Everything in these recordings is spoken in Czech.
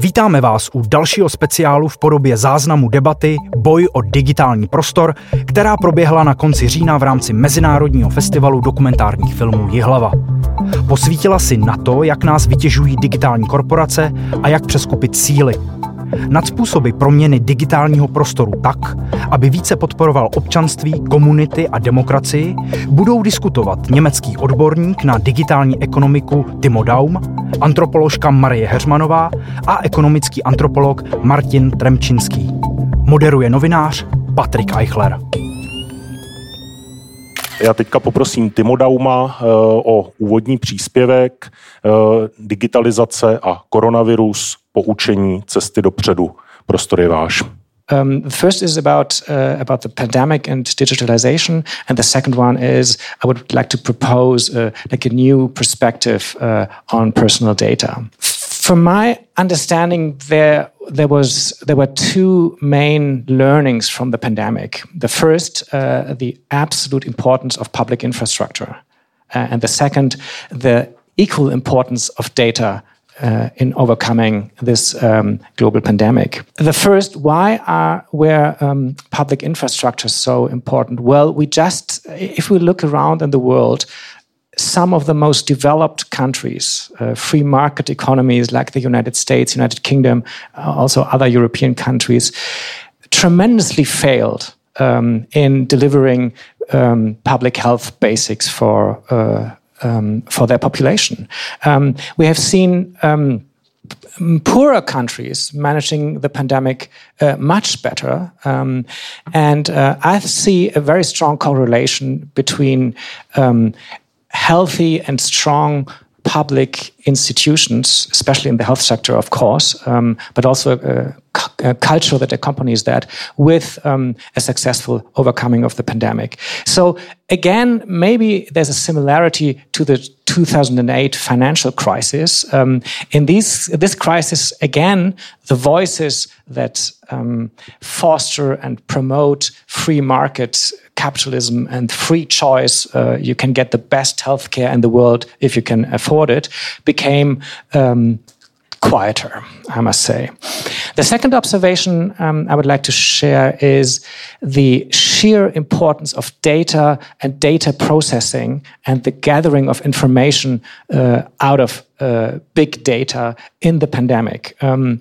Vítáme vás u dalšího speciálu v podobě záznamu debaty Boj o digitální prostor, která proběhla na konci října v rámci Mezinárodního festivalu dokumentárních filmů Jihlava. Posvítila si na to, jak nás vytěžují digitální korporace a jak přeskupit síly. Nad způsoby proměny digitálního prostoru tak, aby více podporoval občanství, komunity a demokracii, budou diskutovat německý odborník na digitální ekonomiku Timo Daum, antropoložka Marie Heřmanová a ekonomický antropolog Martin Tremčinský. Moderuje novinář Patrik Eichler. Já teďka poprosím Timo Dauma eh, o úvodní příspěvek eh, digitalizace a koronavirus, poučení cesty dopředu. Prostor je váš. Um, the first is about uh, about the pandemic and digitalization, and the second one is I would like to propose uh, like a new perspective uh, on personal data. From my understanding, there there was there were two main learnings from the pandemic. The first, uh, the absolute importance of public infrastructure, uh, and the second, the equal importance of data uh, in overcoming this um, global pandemic. The first, why are were um, public infrastructure so important? Well, we just, if we look around in the world, some of the most developed countries, uh, free market economies like the United States, United Kingdom, uh, also other European countries, tremendously failed um, in delivering um, public health basics for uh, um, for their population. Um, we have seen um, poorer countries managing the pandemic uh, much better. Um, and uh, I see a very strong correlation between um, healthy and strong public institutions, especially in the health sector, of course, um, but also a, culture that accompanies that with um, a successful overcoming of the pandemic. So again, maybe there's a similarity to the 2008 financial crisis. Um, in these, this crisis, again, the voices that um, foster and promote free market capitalism and free choice, uh, you can get the best healthcare in the world if you can afford it, became um, quieter, I must say. The second observation um, I would like to share is the sheer importance of data and data processing and the gathering of information uh, out of uh, big data in the pandemic. Um,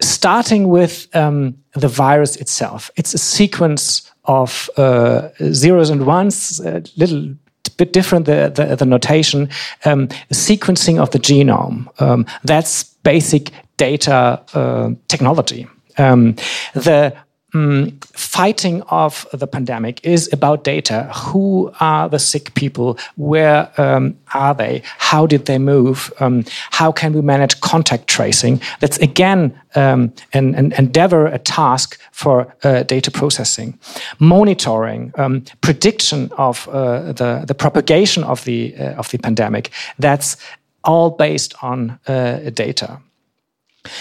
starting with um, the virus itself, it's a sequence of uh, zeros and ones, a little bit different the, the, the notation um, sequencing of the genome um, that's basic data uh, technology um, the um, fighting of the pandemic is about data. Who are the sick people? Where um, are they? How did they move? Um, how can we manage contact tracing? That's again um, an, an, endeavor, a task for uh, data processing, monitoring, um, prediction of uh, the, the propagation of the uh, of the pandemic. That's all based on uh, data.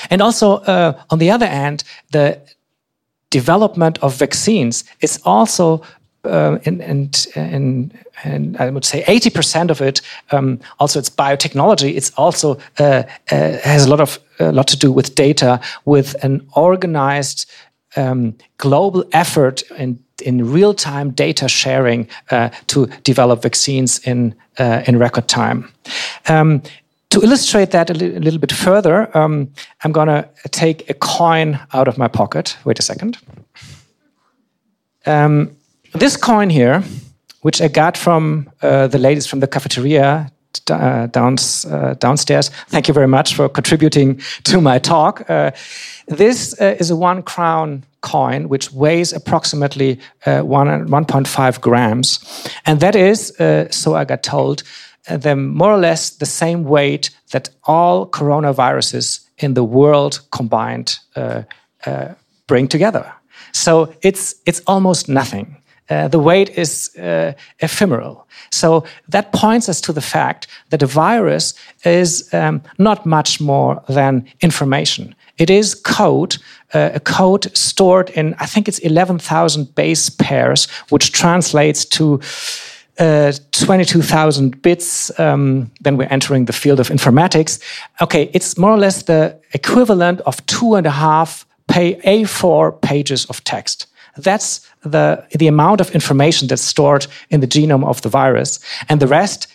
And also, uh, on the other hand, the development of vaccines is also uh, in, in, in, I would say 80% of it, um, also it's biotechnology. It's also uh, uh, has a lot of a lot to do with data, with an organized um, global effort in in real time data sharing uh, to develop vaccines in uh, in record time. Um, to illustrate that a, li little bit further, um, I'm going to take a coin out of my pocket. Wait a second. Um, this coin here, which I got from uh, the ladies from the cafeteria uh, downs, uh, downstairs. Thank you very much for contributing to my talk. Uh, this uh, is a one crown coin which weighs approximately uh, 1.5 grams. And that is, so I got told, the more or less the same weight that all coronaviruses in the world combined bring together. So it's it's almost nothing. Uh, the weight is uh, ephemeral. So that points us to the fact that a virus is um, not much more than information. It is code, uh, a code stored in, I think it's 11,000 base pairs, which translates to uh, 22,000 bits, um, then we're entering the field of informatics. Okay, it's more or less the equivalent of two and a half pay A4 pages of text. That's the, the amount of information that's stored in the genome of the virus. And the rest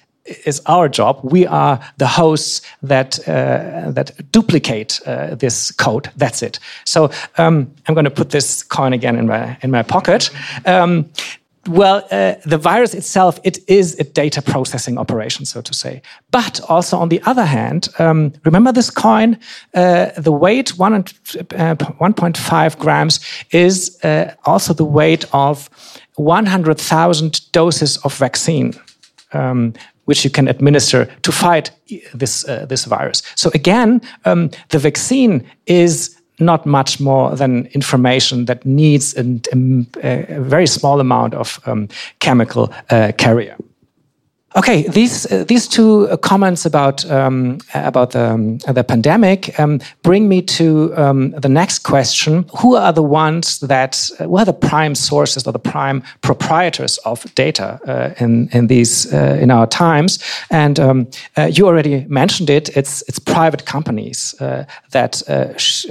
is our job. We are the hosts that uh, that duplicate uh, this code. That's it. So um, I'm going to put this coin again in my in my pocket. Um, well, uh, the virus itself, it is a data processing operation, so to say. But also, on the other hand, um, remember this coin? Uh, the weight, one, uh, 1.5 grams, is uh, also the weight of 100,000 doses of vaccine. Um, which you can administer to fight this uh, this virus. So again, um, the vaccine is not much more than information that needs a, a, a very small amount of um, chemical uh, carrier. Okay, these uh, these two uh, comments about um, about the, um, the pandemic um, bring me to um, the next question: Who are the ones that uh, who are the prime sources or the prime proprietors of data in in these in our times? And um, you already mentioned it. It's it's private companies that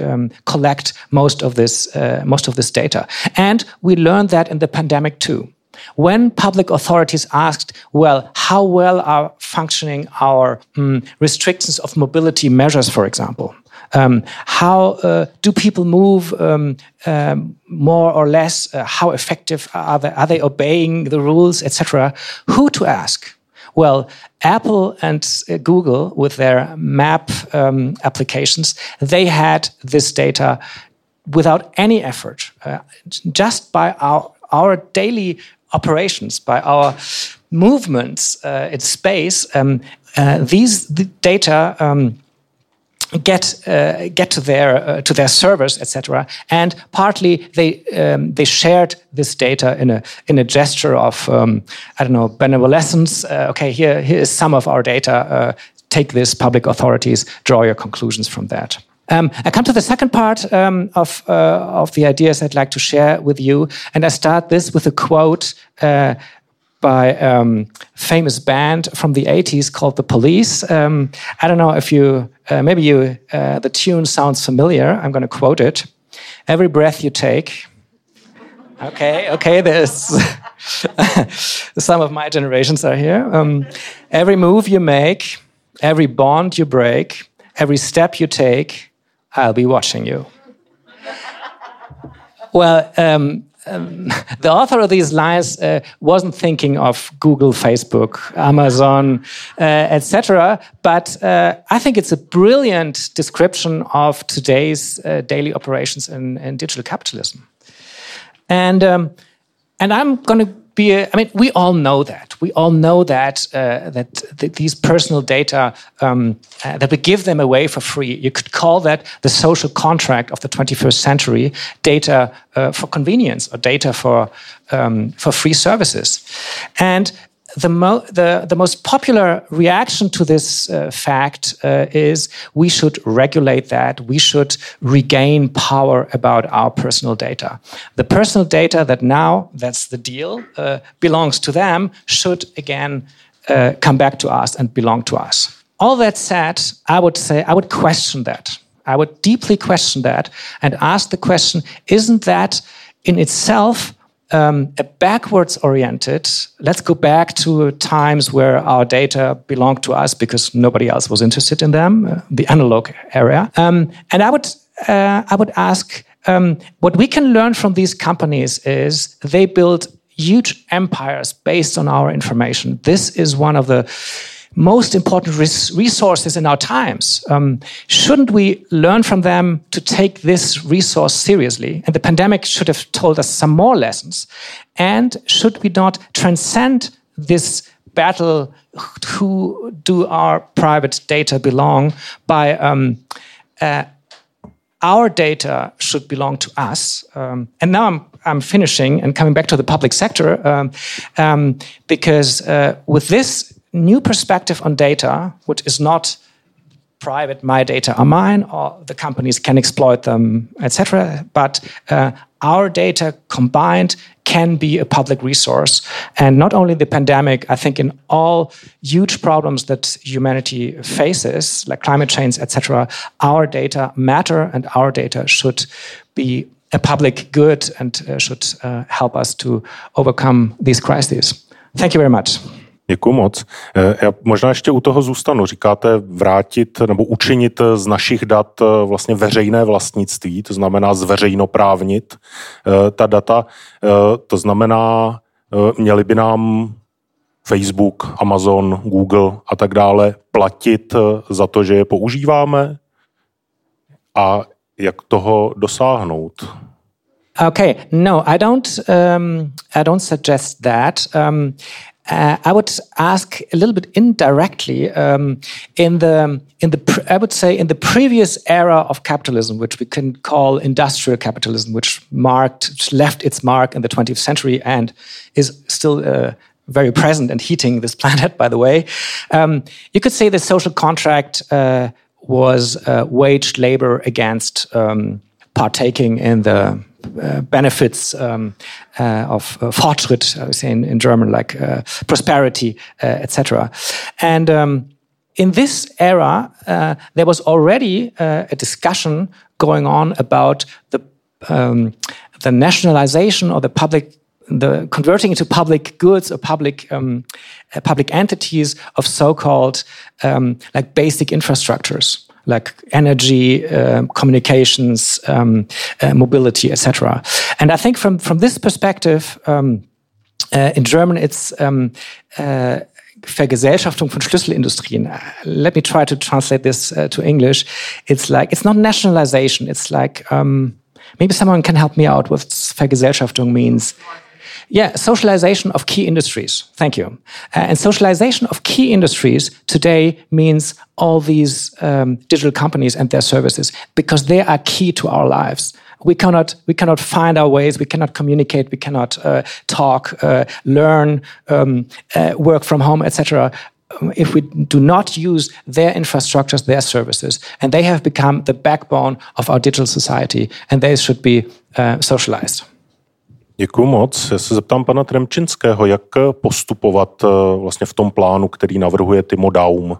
um, collect most of this most of this data, and we learned that in the pandemic too. When public authorities asked, well, how well are functioning our um, restrictions of mobility measures, for example? Um, how uh, do people move um, um, more or less? Uh, how effective are they? Are they obeying the rules, etc.? Who to ask? Well, Apple and uh, Google, with their map um, applications, they had this data without any effort, uh, just by our our daily operations, by our movements uh, in space, um, uh, these the data um, get uh, get to their uh, to their servers, etc. And partly they um, they shared this data in a in a gesture of um, I don't know benevolence. Uh, okay, here here is some of our data. Uh, take this, public authorities. Draw your conclusions from that. Um, I come to the second part um, of, uh, of the ideas I'd like to share with you, and I start this with a quote uh, by um, famous band from the 80s called The Police. Um, I don't know if you, uh, maybe you, uh, the tune sounds familiar. I'm going to quote it. Every breath you take. Okay, okay, there's some of my generations are here. Um, every move you make, every bond you break, every step you take, I'll be watching you. well, um, um, the author of these lines uh, wasn't thinking of Google, Facebook, Amazon, uh, etc. But uh, I think it's a brilliant description of today's uh, daily operations in, in, digital capitalism. And um, and I'm going to be a, I mean, we all know that. We all know that uh, that th these personal data um, uh, that we give them away for free. You could call that the social contract of the 21st century: data uh, for convenience or data for um, for free services. And the, mo- the, the most popular reaction to this uh, fact uh, is we should regulate that. We should regain power about our personal data. The personal data that now, that's the deal, uh, belongs to them should again uh, come back to us and belong to us. All that said, I would say, I would question that. I would deeply question that and ask the question isn't that in itself um, a backwards oriented, let's go back to times where our data belonged to us because nobody else was interested in them, uh, the analog area. Um, and I would, uh, I would ask um, what we can learn from these companies is they build huge empires based on our information. This is one of the most important res resources in our times. Um, shouldn't we learn from them to take this resource seriously? And the pandemic should have told us some more lessons. And should we not transcend this battle who do our private data belong by um, uh, our data should belong to us. Um, and now I'm, I'm finishing and coming back to the public sector um, um, because uh, with this new perspective on data, which is not private, my data are mine, or the companies can exploit them, etc. But uh, our data combined can be a public resource. And not only the pandemic, I think in all huge problems that humanity faces, like climate change, etc., our data matter and our data should be a public good and uh, should uh, help us to overcome these crises. Thank you very much. Děkuji moc. Eh, já možná ještě u toho zůstanu. Říkáte vrátit nebo učinit z našich dat eh, vlastně veřejné vlastnictví, to znamená zveřejnoprávnit eh, ta data. To znamená, měli by nám Facebook, Amazon, Google a tak dále platit za to, že je používáme? A jak toho dosáhnout? Okay, no, I don't. Um, I don't suggest that. Um, uh, I would ask a little bit indirectly um, in the in the I would say in the previous era of capitalism, which we can call industrial capitalism, which marked left its mark in the 20th century and is still. Uh, very present and heating this planet, by the way. Um, you could say the social contract uh, was uh, waged labor against um, partaking in the uh, benefits um, uh, of uh, Fortschritt, I would say in, in German, like uh, prosperity, uh, etc. And um, in this era, uh, there was already a discussion going on about the um, the nationalization or the public the converting into public goods or public um, public entities of so-called um, like basic infrastructures like energy, uh, communications, um, uh, mobility, etc. And I think from from this perspective, um, uh, in German, it's um, uh, Vergesellschaftung von Schlüsselindustrien. Uh, let me try to translate this uh, to English. It's like it's not nationalization. It's like um, maybe someone can help me out with Vergesellschaftung means. Yeah, socialization of key industries. Thank you. Uh, and socialization of key industries today means all these um, digital companies and their services because they are key to our lives. We cannot, we cannot find our ways. We cannot communicate. We cannot uh, talk, uh, learn, um, uh, work from home, etc. Um, if we do not use their infrastructures, their services, and they have become the backbone of our digital society, and they should be uh, socialized. Děkuji moc. Já se zeptám pana Tremčinského, jak postupovat eh, vlastně v tom plánu, který navrhuje Timo Daum.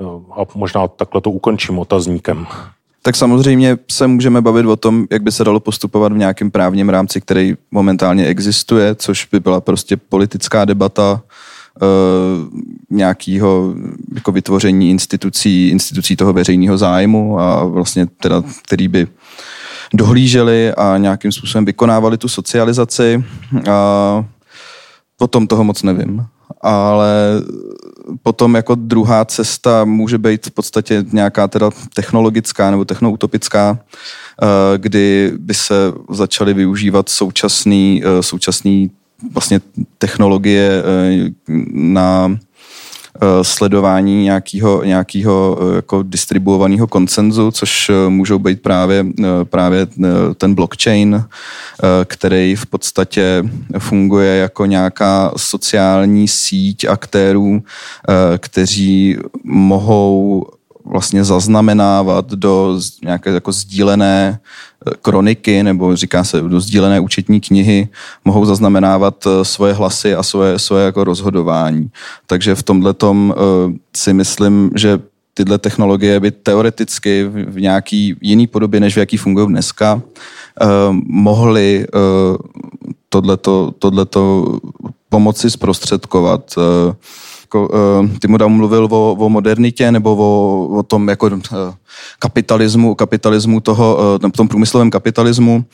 Eh, a možná takhle to ukončím otazníkem. Tak samozřejmě se můžeme bavit o tom, jak by se dalo postupovat v nějakém právním rámci, který momentálně existuje, což by byla prostě politická debata e, nějakého jako vytvoření institucí, institucí toho veřejného zájmu a vlastně teda, který by dohlíželi a nějakým způsobem vykonávali tu socializaci. A potom toho moc nevím. Ale potom jako druhá cesta může být v podstatě nějaká teda technologická nebo technoutopická, eh, kdy by se začaly využívat současný, eh, současný vlastně technologie eh, na sledování nějakého, nějakého eh, jako distribuovaného koncenzu, což eh, můžou být právě, právě ten blockchain, který v podstatě funguje jako nějaká sociální síť aktérů, kteří mohou vlastně zaznamenávat do nějaké jako sdílené eh, kroniky, nebo říká se do sdílené účetní knihy, mohou zaznamenávat eh, svoje hlasy a svoje, svoje jako rozhodování. Takže v tomhle tom uh, si myslím, že tyhle technologie by teoreticky v nějaký jiný podobě, než v jaký fungují dneska, mohly tohleto, tohleto pomoci zprostředkovat. Jako, uh, ty mu mluvil o, o modernitě nebo o, o tom jako uh, kapitalismu, kapitalismu toho, uh, tom průmyslovém kapitalismu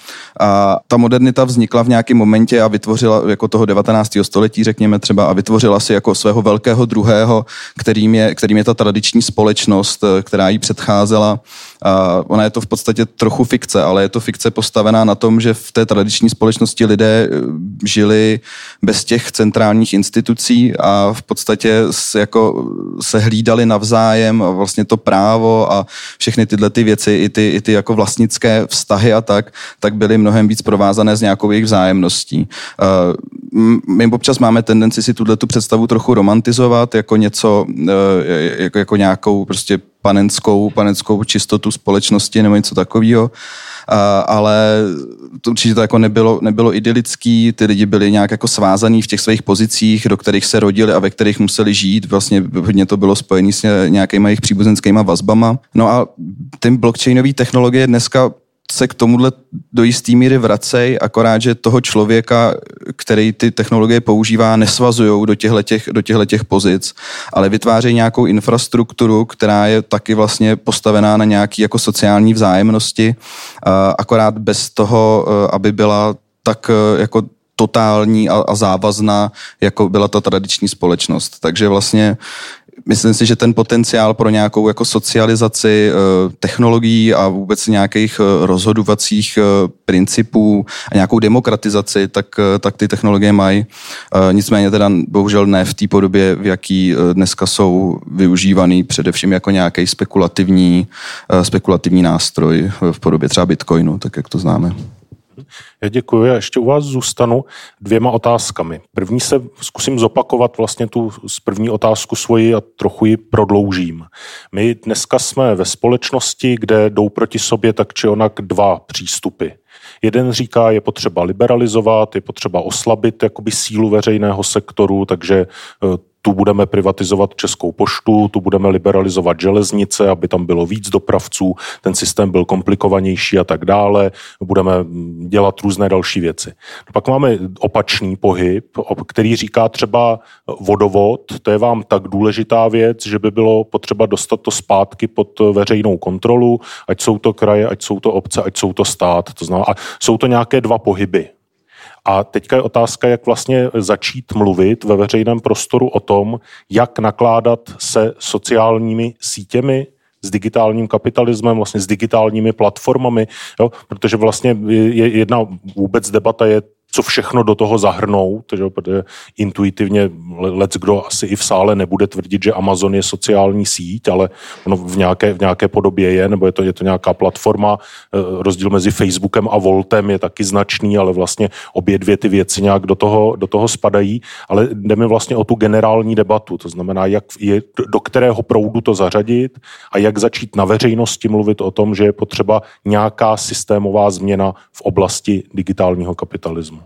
a ta modernita vznikla v nějakém momentě a vytvořila jako toho 19. století, řekněme třeba, a vytvořila si jako svého velkého druhého, kterým je, kterým je ta tradiční společnost, která jí předcházela a ona je to v podstatě trochu fikce, ale je to fikce postavená na tom, že v té tradiční společnosti lidé eh, žili bez těch centrálních institucí a v podstatě jako, se hlídali navzájem a vlastně to právo a všechny tyhle ty věci, i ty, i ty jako vlastnické vztahy a tak, tak byly mnohem víc provázané s nějakou jejich vzájemností. My občas máme tendenci si tuhle tu představu trochu romantizovat jako něco, eh, jako, jako nějakou prostě panenskou, panenskou čistotu společnosti nebo něco takového. Ale to určitě to jako nebylo, nebylo idylický, ty lidi byli nějak jako svázaný v těch svých pozicích, do kterých se rodili a ve kterých museli žít. Vlastně hodně to bylo spojené s nějakýma jejich příbuzenskýma vazbama. No a ty blockchainové technologie dneska se k tomuhle do jistý míry vracej, akorát, že toho člověka, který ty technologie používá, nesvazují do těchto těch, do těch pozic, ale vytvářejí nějakou infrastrukturu, která je taky vlastně postavená na nějaký jako sociální vzájemnosti, akorát bez toho, e, aby byla tak e, jako totální a, a závazná, jako byla ta tradiční společnost. Takže vlastně myslím si, že ten potenciál pro nějakou jako socializaci eh, technologií a vůbec nějakých eh, rozhodovacích eh, principů a nějakou demokratizaci, tak, tak ty technologie mají. Nicméně teda bohužel ne v té podobě, v jaký dneska jsou využívaný především jako nějaký spekulativní, spekulativní nástroj v podobě třeba Bitcoinu, tak jak to známe. Já děkuji. Já ještě u vás zůstanu dvěma otázkami. První se zkusím zopakovat vlastně tu z první otázku svoji a trochu ji prodloužím. My dneska jsme ve společnosti, kde jdou proti sobě tak či onak dva přístupy. Jeden říká, je potřeba liberalizovat, je potřeba oslabit jakoby sílu veřejného sektoru, takže eh, tu budeme privatizovat Českou poštu, tu budeme liberalizovat železnice, aby tam bylo víc dopravců, ten systém byl komplikovanější a tak dále, budeme dělat různé další věci. Pak máme opačný pohyb, který říká třeba vodovod, to je vám tak důležitá věc, že by bylo potřeba dostat to zpátky pod veřejnou kontrolu, ať jsou to kraje, ať jsou to obce, ať jsou to stát. To znamená, a jsou to nějaké dva pohyby. A teďka je otázka, jak vlastně začít mluvit ve veřejném prostoru o tom, jak nakládat se sociálními sítěmi, s digitálním kapitalismem, vlastně s digitálními platformami, jo? protože vlastně je jedna vůbec debata je, co všechno do toho zahrnout, že, protože intuitivně lec kdo asi i v sále nebude tvrdit, že Amazon je sociální síť, ale ono v nějaké, v nějaké podobě je, nebo je to, je to nějaká platforma. Eh, rozdíl mezi Facebookem a Voltem je taky značný, ale vlastně obě dvě ty věci nějak do toho, do toho spadají, ale jdeme vlastně o tu generální debatu, to znamená, jak je, do kterého proudu to zařadit a jak začít na veřejnosti mluvit o tom, že je potřeba nějaká systémová změna v oblasti digitálního kapitalismu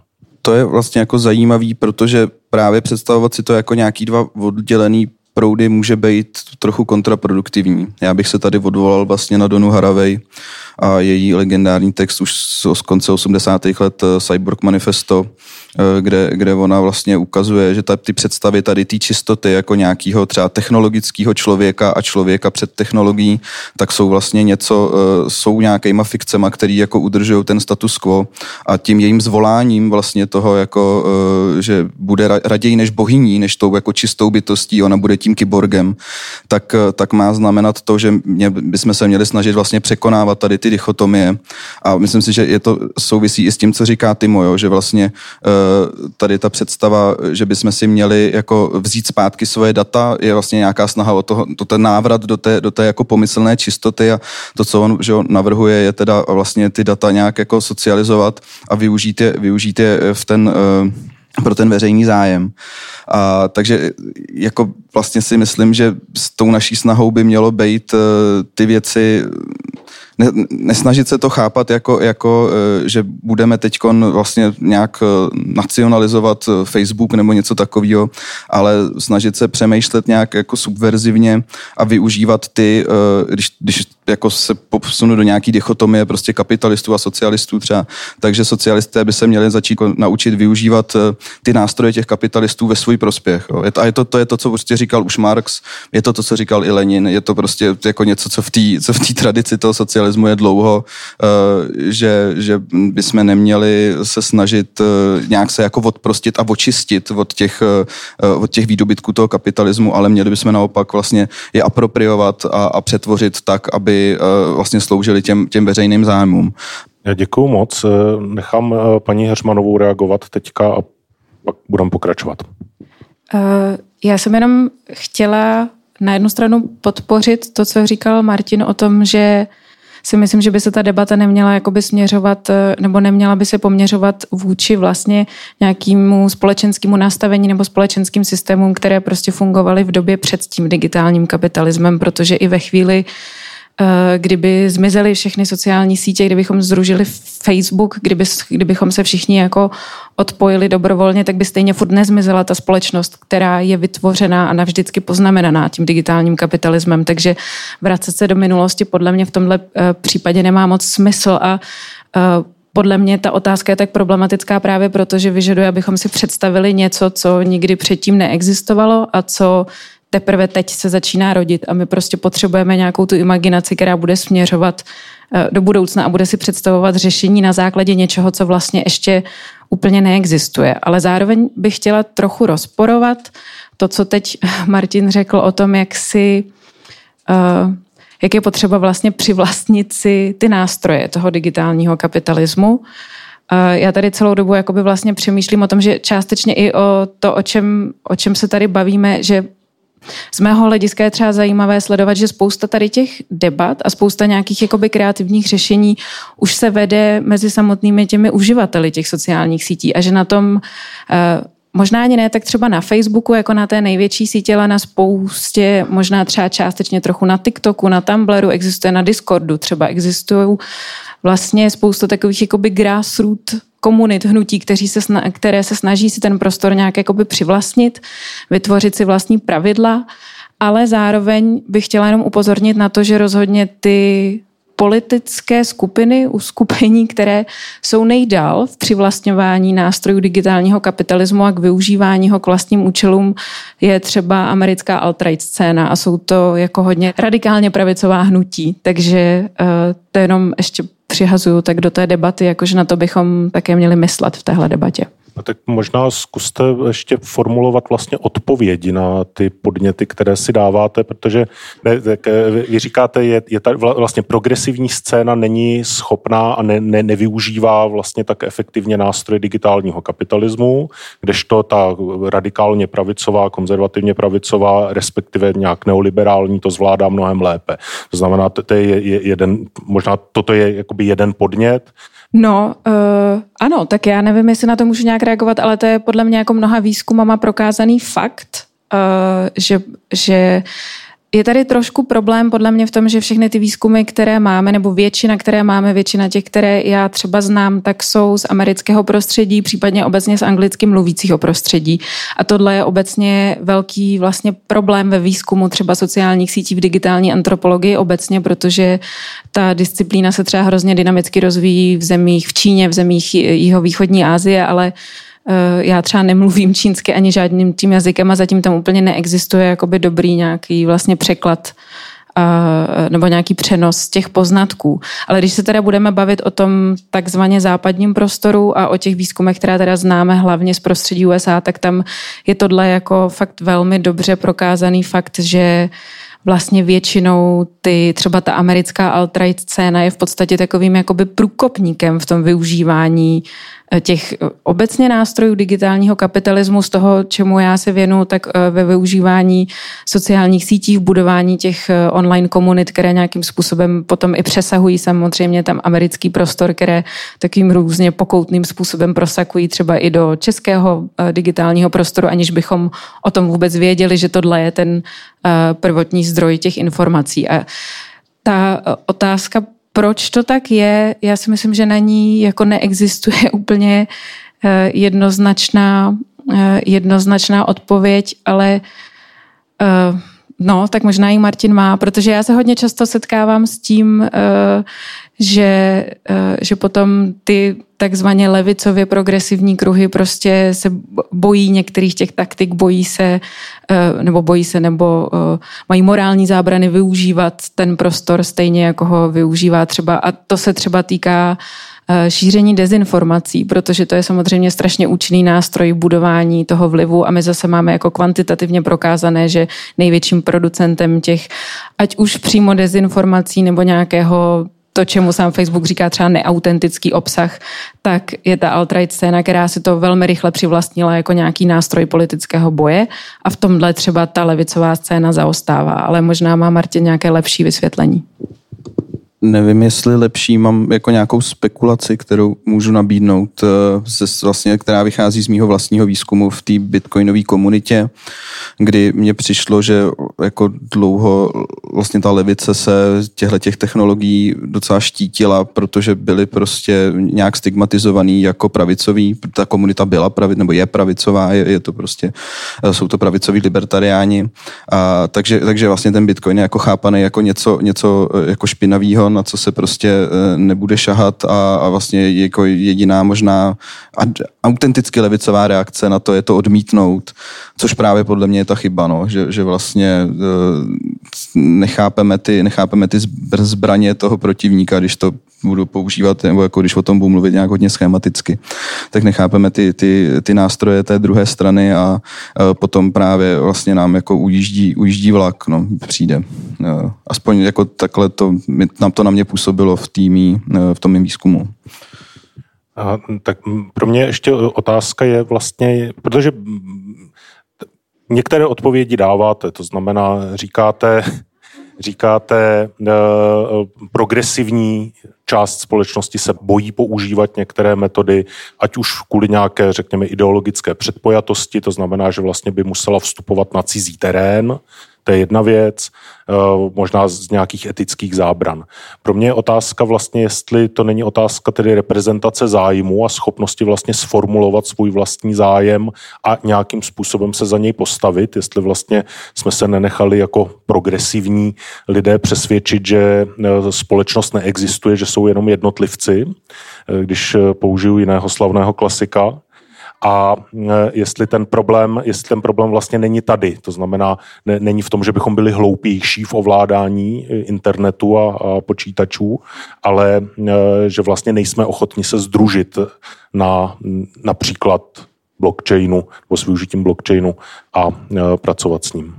to je vlastně jako zajímavý, protože právě představovat si to jako nějaký dva oddělený proudy může být trochu kontraproduktivní. Já bych se tady odvolal vlastně na Donu Haravej a její legendární text už z konce 80. let eh, Cyborg Manifesto, kde, kde ona vlastně ukazuje, že ta, ty představy tady té čistoty jako nějakého třeba technologického člověka a člověka před technologií, tak jsou vlastně něco, eh, jsou nějakýma fikcema, který jako udržují ten status quo. A tím jejím zvoláním vlastně toho jako, eh, že bude raději než bohyní, než tou jako čistou bytostí, ona bude tím kyborgem, tak, tak má znamenat to, že mě, bychom se měli snažit vlastně překonávat tady ty dichotomie. A myslím si, že je to souvisí i s tím, co říká Timo, jo, že vlastně tady ta představa, že bychom si měli jako vzít zpátky svoje data, je vlastně nějaká snaha o to, to ten návrat do té, do té jako pomyslné čistoty a to, co on že on navrhuje, je teda vlastně ty data nějak jako socializovat a využít je, využít je v ten eh, pro ten veřejný zájem. A, takže jako vlastně si myslím, že s tou naší snahou by mělo být ty věci ne, nesnažit se to chápat jako, jako e, že budeme teď vlastně nějak e, nacionalizovat e, Facebook nebo něco takového, ale snažit se přemýšlet nějak jako subverzivně a využívat ty, když, když jako se posunu do nějaký dichotomie prostě kapitalistů a socialistů třeba, takže socialisté by se měli začít naučit využívat ty nástroje těch kapitalistů ve svůj prospěch. Jo. A je to, to je to, co prostě říkal už Marx, je to to, co říkal i Lenin, je to prostě jako něco, co v té co v tradici toho socialismu je dlouho, eh, že, že bychom neměli se snažit eh, nějak se jako odprostit a očistit od těch, eh, od těch výdobytků toho kapitalismu, ale měli bychom naopak vlastně je apropriovat a, a přetvořit tak, aby vlastně sloužili těm, těm veřejným zájmům. Já děkuju moc. Nechám paní Heřmanovou reagovat teďka a pak budeme pokračovat. Já jsem jenom chtěla na jednu stranu podpořit to, co říkal Martin o tom, že si myslím, že by se ta debata neměla jakoby směřovat, eh, nebo neměla by se poměřovat vůči vlastně nějakému společenskému nastavení nebo společenským systémům, které prostě fungovaly v době před tím digitálním kapitalismem, protože i ve chvíli, Eh, kdyby zmizely všechny sociální sítě, kdybychom zružili Facebook, kdyby, kdybychom se všichni jako odpojili dobrovolně, tak by stejně furt nezmizela ta společnost, která je vytvořená a navždycky poznamenaná tím digitálním kapitalismem. Takže vracet se do minulosti podle mě v tomhle eh, případě nemá moc smysl a eh, podle mě ta otázka je tak problematická právě proto, že vyžaduje, abychom si představili něco, co nikdy předtím neexistovalo a co teprve teď se začíná rodit a my prostě potřebujeme nějakou tu imaginaci, která bude směřovat eh, do budoucna a bude si představovat řešení na základě něčeho, co vlastně ještě úplně neexistuje. Ale zároveň bych chtěla trochu rozporovat to, co teď Martin řekl o tom, jak si eh, jak je potřeba vlastně přivlastnit si ty nástroje toho digitálního kapitalismu. Eh, já tady celou dobu jakoby vlastně přemýšlím o tom, že částečně i o to, o čem, o čem se tady bavíme, že z mého hlediska je třeba zajímavé sledovat, že spousta tady těch debat a spousta nějakých jakoby kreativních řešení už se vede mezi samotnými těmi uživateli těch sociálních sítí a že na tom eh, Možná ani ne tak třeba na Facebooku, jako na té největší sítě, ale na spoustě, možná třeba částečně trochu na TikToku, na Tumblru, existuje na Discordu, třeba existují vlastně spousta takových jakoby grassroot komunit, hnutí, kteří se, které se snaží si ten prostor nějak jakoby přivlastnit, vytvořit si vlastní pravidla, ale zároveň bych chtěla jenom upozornit na to, že rozhodně ty politické skupiny, uskupení, které jsou nejdál v přivlastňování nástrojů digitálního kapitalismu a k využívání ho k vlastním účelům, je třeba americká alt-right scéna a jsou to jako hodně radikálně pravicová hnutí. Takže uh, to jenom ještě přihazuju tak do té debaty, jakože na to bychom také měli myslet v téhle debatě. A tak možná zkuste ještě formulovat vlastně odpovědi na ty podněty, které si dáváte, protože ne, tak, eh, vy říkáte, je, je ta vlastně progresivní scéna není schopná a ne, ne, nevyužívá vlastně tak efektivně nástroje digitálního kapitalismu, kdežto ta radikálně pravicová, konzervativně pravicová, respektive nějak neoliberální, to zvládá mnohem lépe. To znamená, to je jeden, možná toto je jakoby jeden podnět, No, uh, ano, tak já nevím, jestli na to můžu nějak reagovat, ale to je podle mě jako mnoha výzkumama prokázaný fakt, uh, že, že je tady trošku problém podle mě v tom, že všechny ty výzkumy, které máme, nebo většina, které máme, většina těch, které já třeba znám, tak jsou z amerického prostředí, případně obecně z anglicky mluvícího prostředí. A tohle je obecně velký vlastně problém ve výzkumu třeba sociálních sítí v digitální antropologii obecně, protože ta disciplína se třeba hrozně dynamicky rozvíjí v zemích v Číně, v zemích jihovýchodní Asie, ale já třeba nemluvím čínsky ani žádným tím jazykem a zatím tam úplně neexistuje jakoby dobrý nějaký vlastně překlad eh, nebo nějaký přenos těch poznatků. Ale když se teda budeme bavit o tom takzvaně západním prostoru a o těch výzkumech, které teda známe hlavně z prostředí USA, tak tam je tohle jako fakt velmi dobře prokázaný fakt, že vlastně většinou ty, třeba ta americká alt-right scéna je v podstatě takovým jakoby průkopníkem v tom využívání Eh, těch eh, obecně nástrojů digitálního kapitalismu, z toho, čemu já se věnu, tak eh, ve využívání sociálních sítí, v budování těch online komunit, které nějakým způsobem potom i přesahují samozřejmě tam americký prostor, které takým různě pokoutným způsobem prosakují třeba i do českého digitálního prostoru, aniž bychom o tom vůbec věděli, že tohle je ten prvotní zdroj těch informací. A ta otázka proč to tak je, já si myslím, že na ní jako neexistuje úplně eh, jednoznačná, eh, jednoznačná odpověď, ale eh, no, tak možná i Martin má, protože já se hodně často setkávám s tím, že, že potom ty takzvaně levicově progresivní kruhy prostě se bojí některých těch taktik, bojí se, nebo bojí se, nebo mají morální zábrany využívat ten prostor stejně, jako ho využívá třeba, a to se třeba týká šíření dezinformací, protože to je samozřejmě strašně účinný nástroj budování toho vlivu a my zase máme jako kvantitativně prokázané, že největším producentem těch, ať už přímo dezinformací nebo nějakého to, čemu sám Facebook říká třeba neautentický obsah, tak je ta alt-right scéna, která si to velmi rychle přivlastnila jako nějaký nástroj politického boje a v tomhle třeba ta levicová scéna zaostává, ale možná má Martin nějaké lepší vysvětlení. Nevím, jestli lepší, mám jako nějakou spekulaci, kterou můžu nabídnout, eh, ze, vlastně, která vychází z mýho vlastního výzkumu v té bitcoinové komunitě, kdy mně přišlo, že jako dlouho vlastně ta levice se těchto těch technologií docela štítila, protože byly prostě nějak stigmatizovaný jako pravicový. Ta komunita byla pravicová, nebo je pravicová, je, je to prostě, eh, jsou to pravicoví libertariáni. A, takže, takže vlastně ten bitcoin je jako chápaný jako něco, něco eh, jako špinavého, na co se prostě eh, nebude šahat a, a vlastně jako jediná možná autenticky levicová reakce na to je to odmítnout, což právě podle mě je ta chyba, no, že, že vlastně nechápeme ty, nechápeme ty zbraně toho protivníka, když to budu používat, nebo jako když o tom budu mluvit nějak hodně schematicky, tak nechápeme ty, ty, ty nástroje té druhé strany a, a potom právě vlastně nám jako ujíždí, ujíždí vlak, no, přijde. Aspoň jako takhle to, nám to na mě působilo v týmí, v tom výzkumu. A, tak pro mě ještě otázka je vlastně, protože některé odpovědi dáváte, to znamená, říkáte, říkáte, uh, progresivní část společnosti se bojí používat některé metody, ať už kvůli nějaké, řekněme, ideologické předpojatosti, to znamená, že vlastně by musela vstupovat na cizí terén, to je jedna věc, eh, možná z nějakých etických zábran. Pro mě je otázka vlastně, jestli to není otázka tedy reprezentace zájmu a schopnosti vlastně sformulovat svůj vlastní zájem a nějakým způsobem se za něj postavit, jestli vlastně jsme se nenechali jako progresivní lidé přesvědčit, že eh, společnost neexistuje, že jsou jenom jednotlivci, eh, když použiju jiného slavného klasika, a e, jestli ten problém, jestli ten problém vlastně není tady. To znamená, ne, není v tom, že bychom byli hloupější v ovládání internetu a, a počítačů, ale e, že vlastně nejsme ochotni se združit na například blockchainu nebo s využitím blockchainu a e, pracovat s ním.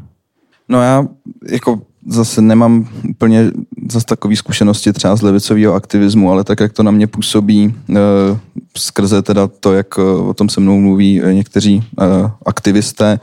No já jako zase nemám úplně zase takové zkušenosti třeba z levicového aktivismu, ale tak, jak to na mě působí e, skrze teda to, jak eh, o tom se mnou mluví eh, někteří e, aktivisté,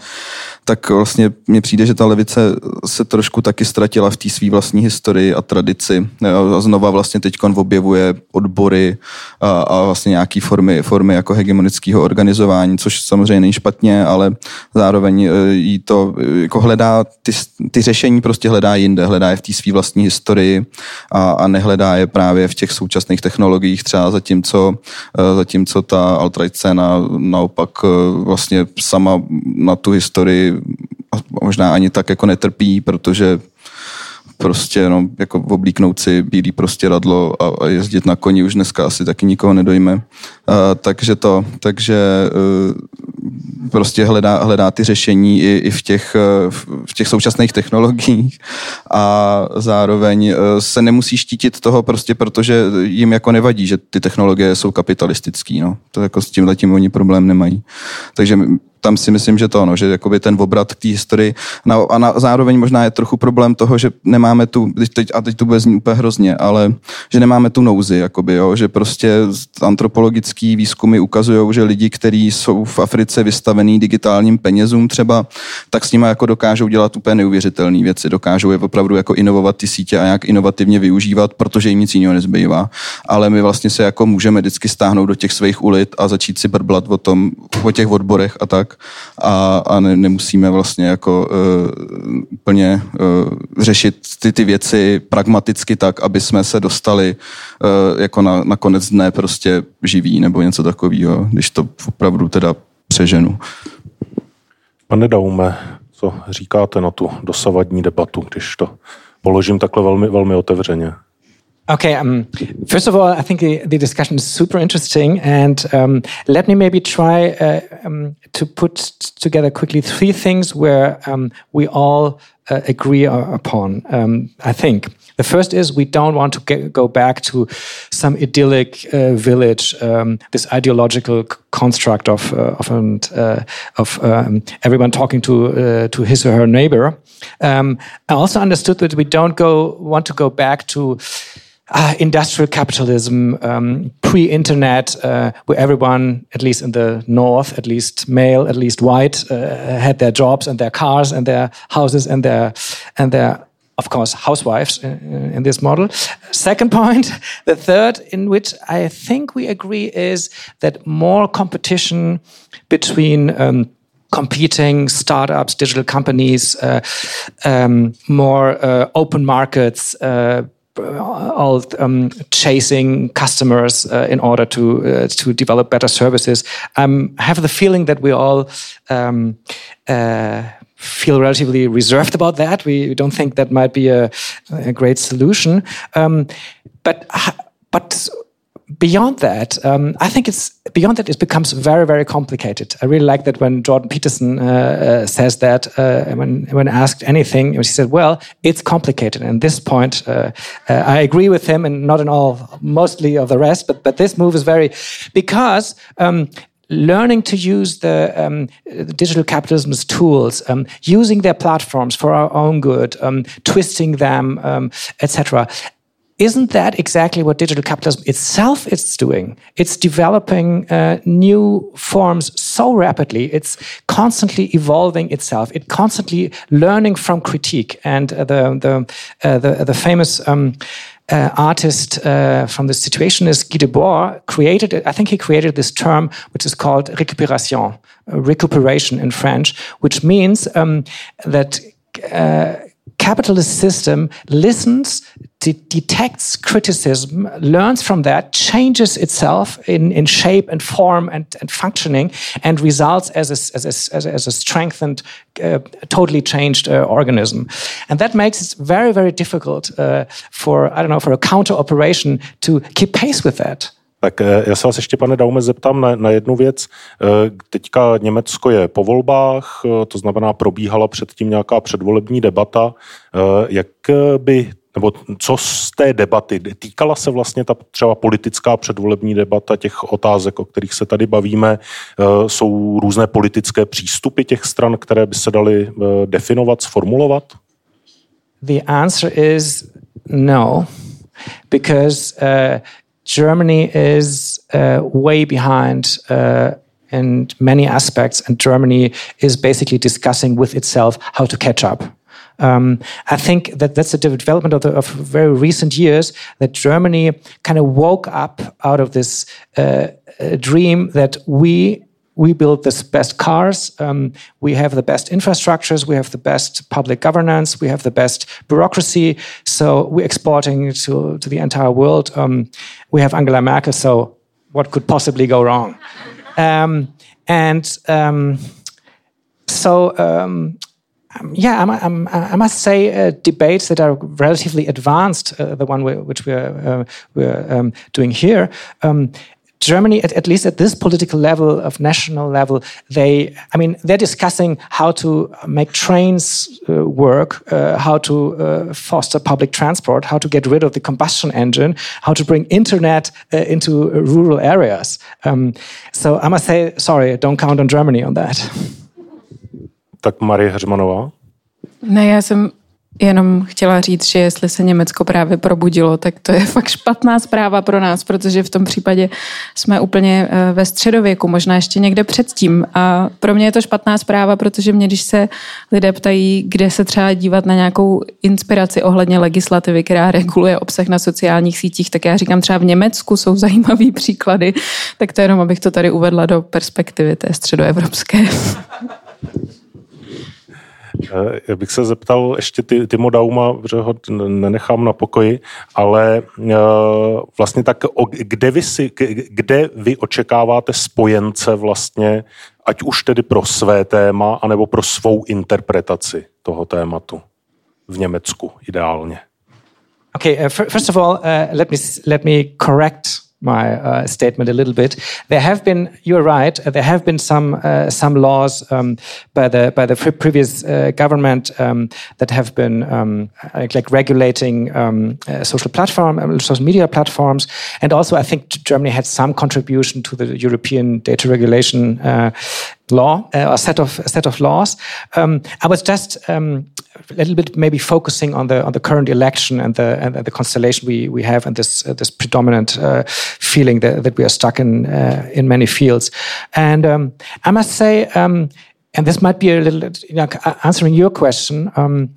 tak vlastně mně přijde, že ta levice se trošku taky ztratila v té své vlastní historii a tradici. A znova vlastně teď objevuje odbory a, a vlastně nějaké formy, formy jako hegemonického organizování, což samozřejmě není špatně, ale zároveň jí to jako hledá ty, ty řešení prostě hledá jinde, hledá je v té své vlastní historii a, a nehledá je právě v těch současných technologiích třeba zatímco, zatímco ta alt-right scéna naopak vlastně sama na tu historii možná ani tak jako netrpí, protože prostě no, jako oblíknout si bílý prostě radlo a, a jezdit na koni už dneska asi taky nikoho nedojme. Uh, takže to, takže uh, prostě hledá, hledá ty řešení i, i v, těch, uh, v těch současných technologiích a zároveň uh, se nemusí štítit toho prostě, protože jim jako nevadí, že ty technologie jsou kapitalistický, no. To jako s tím oni problém nemají. Takže tam si myslím, že to, no, že jakoby ten obrat k té historii. No, a na, zároveň možná je trochu problém toho, že nemáme tu, teď, a teď tu bude znít úplně hrozně, ale že nemáme tu nouzi, jakoby, jo, že prostě antropologický výzkumy ukazují, že lidi, kteří jsou v Africe vystavený digitálním penězům třeba, tak s nimi jako dokážou dělat úplně neuvěřitelné věci, dokážou je opravdu jako inovovat ty sítě a jak inovativně využívat, protože jim nic jiného nezbývá. Ale my vlastně se jako můžeme vždycky stáhnout do těch svých ulit a začít si brblat o tom, o těch odborech a tak a, a ne, nemusíme vlastně jako uh, úplně uh, řešit ty, ty věci pragmaticky tak, aby jsme se dostali uh, jako na, na konec dne prostě živí nebo něco takového, když to opravdu teda přeženu. Pane Daume, co říkáte na tu dosavadní debatu, když to položím takhle velmi, velmi otevřeně? Okay. Um, first of all, I think the, the discussion is super interesting, and um, let me maybe try uh, um, to put together quickly three things where um, we all uh, agree upon. Um, I think the first is we don't want to get, go back to some idyllic uh, village, um, this ideological construct of uh, of, uh, of everyone talking to uh, to his or her neighbor. I also understood that we don't go want to go back to uh, industrial capitalism, um, pre-internet, uh, where everyone, at least in the north, at least male, at least white, uh, had their jobs and their cars and their houses and their and their of course, housewives in, in this model. Second point, the third, in which I think we agree, is that more competition between um, competing startups, digital companies, uh, um, more uh, open markets. Uh, all um, chasing customers uh, in order to uh, to develop better services. I um, have the feeling that we all um, uh, feel relatively reserved about that. We don't think that might be a, a great solution. Um, but but beyond that, um, I think it's beyond that. It becomes very, very complicated. I really like that when Jordan Peterson uh, uh, says that uh, when when asked anything, he said, "Well, it's complicated." And this point, uh, uh, I agree with him, and not in all, mostly of the rest. But but this move is very because. Um, learning to use the, um, digital capitalism's tools, um, using their platforms for our own good, um, twisting them, um, etc isn't that exactly what digital capitalism itself is doing? It's developing uh, new forms so rapidly. It's constantly evolving itself. It's constantly learning from critique. And uh, the the uh, the, the famous. Um, uh, artist uh, from the Situationist Guy Debord created, I think he created this term, which is called récupération, uh, recuperation in French, which means um, that uh, capitalist system listens, de detects criticism, learns from that, changes itself in, in shape and form and, and functioning, and results as a, as a, as a, strengthened, uh, totally changed uh, organism. And that makes it very, very difficult uh, for, I don't know, for a counter operation to keep pace with that. Tak eh, já se vás ještě, pane Daume, zeptám na, na jednu věc. Eh, teďka Německo je po volbách, eh, to znamená, probíhala předtím nějaká předvolební debata. Jak by nebo co z té debaty, týkala se vlastně ta třeba politická předvolební debata těch otázek, o kterých se tady bavíme, jsou různé politické přístupy těch stran, které by se daly definovat, sformulovat? The answer is no, because uh, Germany is uh, way behind uh, in many aspects, and Germany is basically discussing with itself how to catch up. Um, I think that that's a development of, the, of, very recent years that Germany kind of woke up out of this uh, dream that we we build the best cars, um, we have the best infrastructures, we have the best public governance, we have the best bureaucracy. So we're exporting to, to the entire world. Um, we have Angela Merkel, so what could possibly go wrong? Um, and um, so, um, um, yeah, I'm, i must say, uh, debates that are relatively advanced, uh, the one we, which we're, uh, we're doing here, Germany, at, at, least at this political level of national level, they, I mean, they're discussing how to make trains uh, work, uh, how to uh, foster public transport, how to get rid of the combustion engine, how to bring internet uh, into rural areas. Um, so I must say, sorry, don't count on Germany on that. Tak Marie Heřmanová? Ne, já jsem jenom chtěla říct, že jestli se Německo právě probudilo, tak to je fakt špatná zpráva pro nás, protože v tom případě jsme úplně eh, ve středověku, možná ještě někde předtím. A pro mě je to špatná zpráva, protože mě, když se lidé ptají, kde se třeba dívat na nějakou inspiraci ohledně legislativy, která reguluje obsah na sociálních sítích, tak já říkám třeba v Německu jsou zajímavý příklady, tak to jenom, abych to tady uvedla do perspektivy té středoevropské. Eh, já bych se zeptal ještě ty, Timo Dauma, že ho nenechám na pokoji, ale eh, vlastně tak, kde vy, si, kde vy očekáváte spojence vlastně, ať už tedy pro své téma, anebo pro svou interpretaci toho tématu v Německu ideálně? Okay, uh, first of all, uh, let me let me correct my uh, statement a little bit. There have been, you're right, uh, there have been some uh, some laws um, by the by the previous uh, government um, that have been um, like regulating um, uh, social platform, social media platforms, and also I think Germany had some contribution to the European data regulation uh, law, a set of a set of laws. Um, I was just um, a little bit maybe focusing on the on the current election and the and the constellation we we have and this uh, this predominant uh, feeling that, that we are stuck in uh, in many fields. And um, I must say, um, and this might be a little you know, answering your question. Um,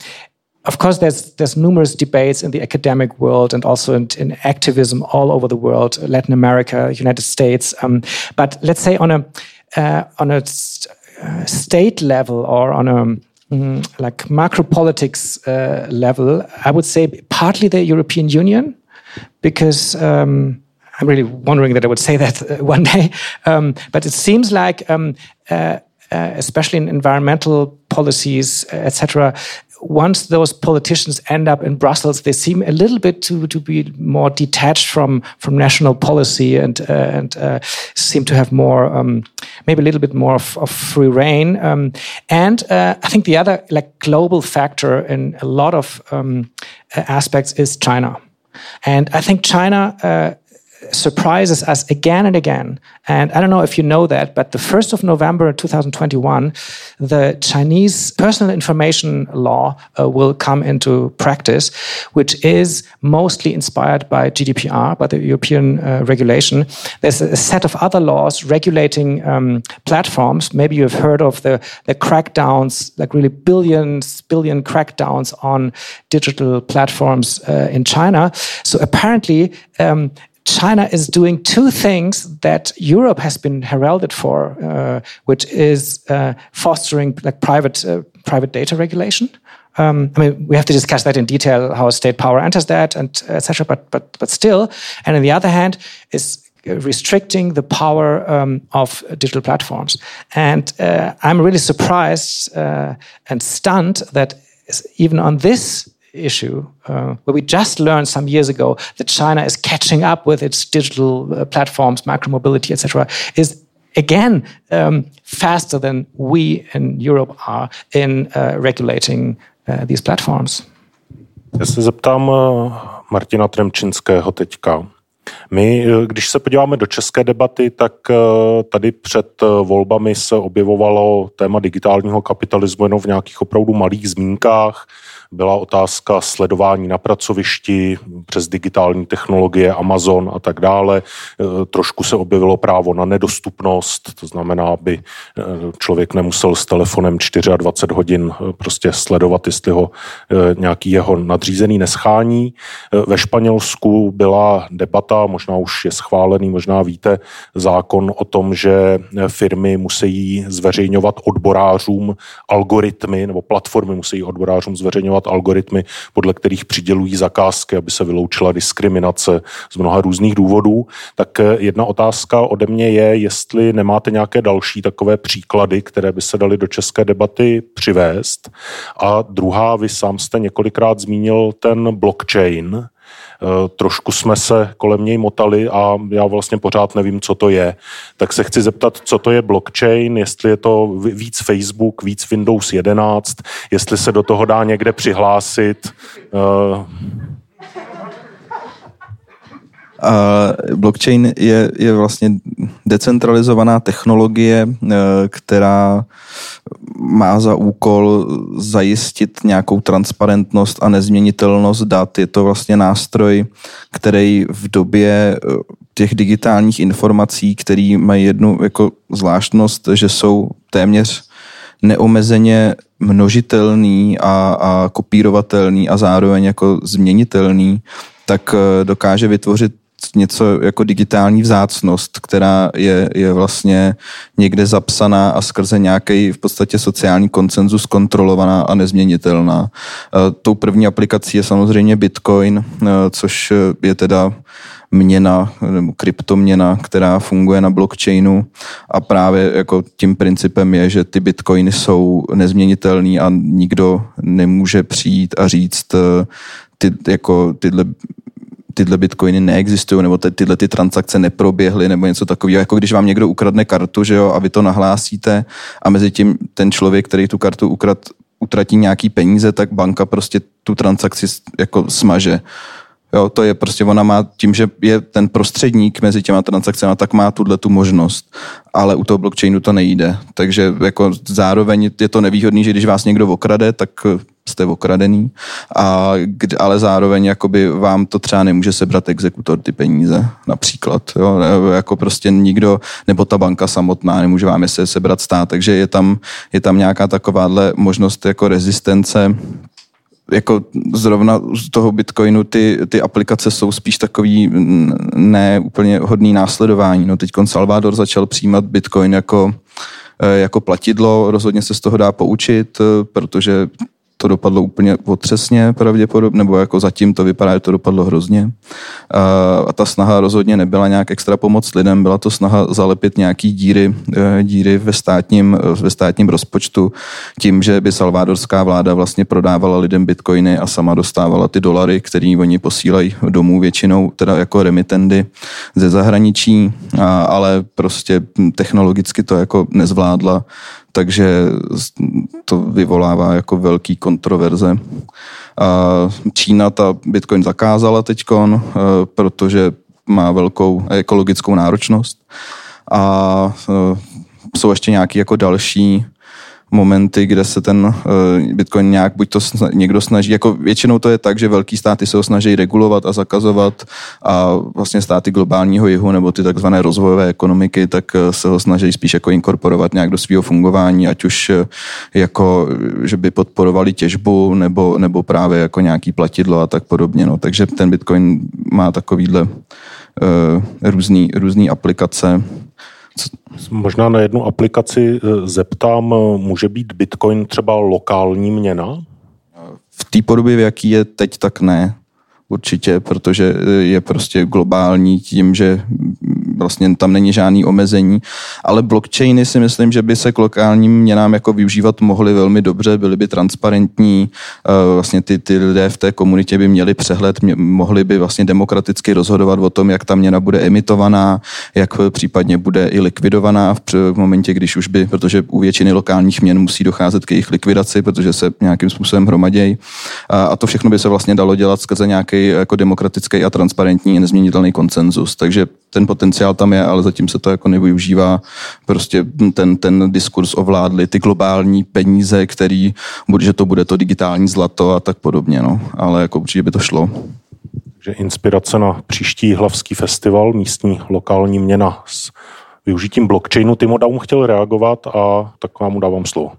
of course, there's there's numerous debates in the academic world and also in, in activism all over the world, Latin America, United States. Um, but let's say on a uh, on a uh, state level or on a mm, like macro politics uh, level, I would say partly the European Union, because. Um, I'm really wondering that I would say that uh, one day, um, but it seems like um, uh, uh, especially in environmental policies, etc., once those politicians end up in Brussels, they seem a little bit to, to be more detached from, from national policy and, uh, and uh, seem to have more, um, maybe a little bit more of, of free reign. Um, and uh, I think the other like global factor in a lot of um, aspects is China. And I think China uh, surprises us again and again. And I don't know if you know that, but the 1st of November 2021, the Chinese personal information law uh, will come into practice, which is mostly inspired by GDPR, by the European uh, regulation. There's a set of other laws regulating um, platforms. Maybe you've heard of the, the crackdowns, like really billions, billion crackdowns on digital platforms uh, in China. So apparently, um, China is doing two things that Europe has been heralded for, uh, which is uh, fostering like private uh, private data regulation. Um, I mean, we have to discuss that in detail how state power enters that and etc. But but but still, and on the other hand, is restricting the power um, of digital platforms. And uh, I'm really surprised uh, and stunned that even on this issue, uh, where we just learned some years ago that China is catching up with its digital uh, platforms, micromobility, etc., is again um, faster than we in Europe are in uh, regulating uh, these platforms. Já se zeptám uh, Martina Tremčinského teďka. My, uh, když se podíváme do české debaty, tak tady před volbami se objevovalo téma digitálního kapitalismu jenom v nějakých opravdu malých zmínkách byla otázka sledování na pracovišti přes digitální technologie, Amazon a tak dále. E, trošku se objevilo právo na nedostupnost, to znamená, aby e, člověk nemusel s telefonem 24 hodin e, prostě sledovat, jestli ho nějaký jeho nadřízený neschání. Ve Španělsku byla debata, možná už je schválený, možná víte, zákon o tom, že firmy musí zveřejňovat odborářům algoritmy, nebo platformy musí odborářům zveřejňovat definovat algoritmy, podle kterých přidělují zakázky, aby se vyloučila diskriminace z mnoha různých důvodů. Tak eh, jedna otázka ode mě je, jestli nemáte nějaké další takové příklady, které by se daly do české debaty přivést. A druhá, vy sám jste několikrát zmínil ten blockchain, trošku jsme se kolem něj motali a já vlastně pořád nevím, co to je. Tak se chci zeptat, co to je blockchain, jestli je to víc Facebook, víc Windows 11, jestli se do toho dá někde přihlásit. Uh, Uh, blockchain je, je vlastně decentralizovaná technologie, která má za úkol zajistit nějakou transparentnost a nezměnitelnost dat. Je to vlastně nástroj, který v době uh, těch digitálních informací, který mají jednu jako zvláštnost, že jsou téměř neomezeně množitelný a, a kopírovatelný a zároveň jako změnitelný, tak dokáže vytvořit něco jako digitální vzácnost, která je, je vlastně někde zapsaná a skrze nějaký v podstatě sociální koncenzus kontrolovaná a nezměnitelná. E, tou první aplikací je samozřejmě Bitcoin, e, což je teda měna nebo kryptoměna, která funguje na blockchainu a právě jako tím principem je, že ty bitcoiny jsou nezměnitelný a nikdo nemůže přijít a říct e, ty, jako tyhle tyhle bitcoiny neexistují, nebo ty, tyhle ty transakce neproběhly, nebo něco takového. Jako když vám někdo ukradne kartu, že jo, a vy to nahlásíte a mezi tím ten člověk, který tu kartu ukrad, utratí nějaký peníze, tak banka prostě tu transakci jako smaže. Jo, to je prostě, ona má tím, že je ten prostředník mezi těma transakcemi, tak má tuhle tu možnost. Ale u toho blockchainu to nejde. Takže jako zároveň je to nevýhodný, že když vás někdo okrade, tak jste okradený, a, ale zároveň jakoby vám to třeba nemůže sebrat exekutor ty peníze, například. Jo? Jako prostě nikdo, nebo ta banka samotná nemůže vám je sebrat stát, takže je tam, je tam nějaká takováhle možnost jako rezistence jako zrovna z toho Bitcoinu ty, ty aplikace jsou spíš takový ne úplně hodný následování. No teď Salvador začal přijímat Bitcoin jako jako platidlo, rozhodně se z toho dá poučit, protože to dopadlo úplně otřesně pravděpodobně, nebo jako zatím to vypadá, že to dopadlo hrozně. A ta snaha rozhodně nebyla nějak extra pomoc lidem, byla to snaha zalepit nějaký díry, e, díry ve, státním, ve státním rozpočtu tím, že by salvádorská vláda vlastně prodávala lidem bitcoiny a sama dostávala ty dolary, které oni posílají domů většinou, teda jako remitendy ze zahraničí, a, ale prostě technologicky to jako nezvládla takže to vyvolává jako velký kontroverze. Čína ta Bitcoin zakázala teďkon, eh, protože má velkou ekologickou náročnost a eh, jsou ještě nějaké jako další momenty, kde se ten uh, Bitcoin nějak buď to sna- někdo snaží, jako většinou to je tak, že velký státy se ho snaží regulovat a zakazovat a vlastně státy globálního jihu nebo ty takzvané rozvojové ekonomiky, tak uh, se ho snaží spíš jako inkorporovat nějak do svého fungování, ať už uh, jako, že by podporovali těžbu nebo, nebo právě jako nějaký platidlo a tak podobně. No. Takže ten Bitcoin má takovýhle uh, různý, různý aplikace Možná na jednu aplikaci eh, zeptám, eh, může být Bitcoin třeba lokální měna? V té podobě, v jaký je teď, tak ne určitě, protože eh, je prostě globální tím, že vlastně tam není žádný omezení, ale blockchainy si myslím, že by se k lokálním měnám jako využívat mohly velmi dobře, byly by transparentní, eh, vlastně ty, ty lidé v té komunitě by měli přehled, mohli by vlastně demokraticky rozhodovat o tom, jak ta měna bude emitovaná, jak případně bude i likvidovaná v, v momentě, když už by, protože u většiny lokálních měn musí docházet k jejich likvidaci, protože se nějakým způsobem hromadějí. A, a to všechno by se vlastně dalo dělat skrze nějaký jako demokratický a transparentní nezměnitelný konsenzus. Takže ten potenciál tam je, ale zatím se to jako nevyužívá. Prostě ten, ten diskurs ovládli ty globální peníze, který, že to bude to digitální zlato a tak podobně, no. Ale jako určitě by to šlo. Takže inspirace na příští hlavský festival, místní lokální měna s využitím blockchainu. Timo Daum chtěl reagovat a tak vám mu dávám slovo.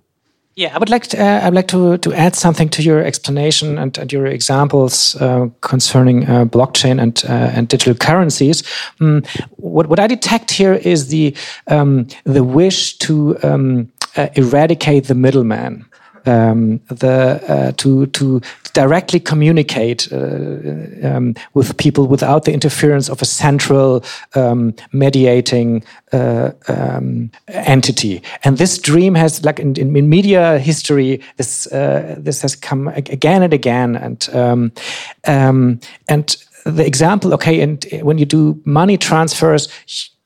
Yeah, I would like to, uh, I'd like to, to add something to your explanation and, and your examples uh, concerning uh, blockchain and uh, and digital currencies. Um, what what I detect here is the um, the wish to um, uh, eradicate the middleman um, the uh, to to directly communicate uh, um, with people without the interference of a central um, mediating uh, um, entity. And this dream has, like in, in media history, this uh, this has come again and again, and um, and the example, okay, and when you do money transfers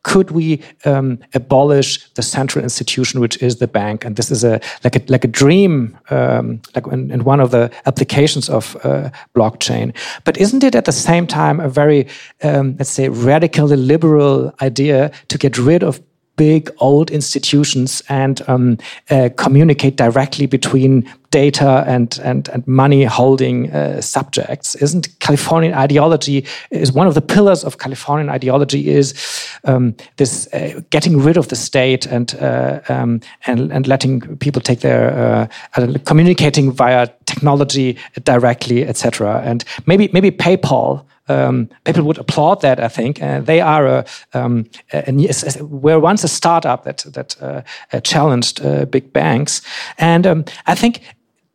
could we um, abolish the central institution, which is the bank? And this is a like a like a dream, um, like in, in, one of the applications of uh, blockchain. But isn't it at the same time a very um, let's say radically liberal idea to get rid of big old institutions and um, uh, communicate directly between data and and, and money holding uh, subjects. Isn't californian ideology is one of the pillars of californian ideology is um, this uh, getting rid of the state and uh, um, and and letting people take their uh, communicating via technology directly etc and maybe maybe paypal um, people would applaud that. I think. Uh, they are a, um, a, were once a startup that that uh, challenged uh, big banks, and um, I think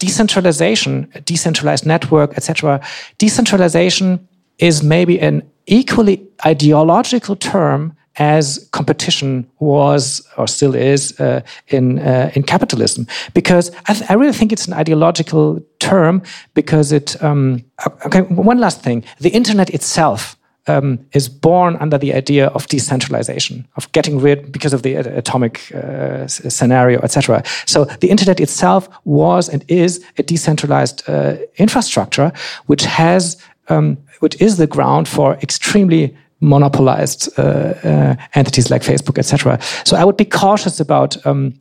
decentralization, decentralized network, etc. Decentralization is maybe an equally ideological term as competition was or still is uh, in uh, in capitalism, because I, I, really think it's an ideological term because it. Um, okay, one last thing: the internet itself. Um, is born under the idea of decentralization, of getting rid because of the atomic uh, scenario, etc. So the internet itself was and is a decentralized uh, infrastructure, which has, um, which is the ground for extremely monopolized uh, uh, entities like Facebook, etc. So I would be cautious about um,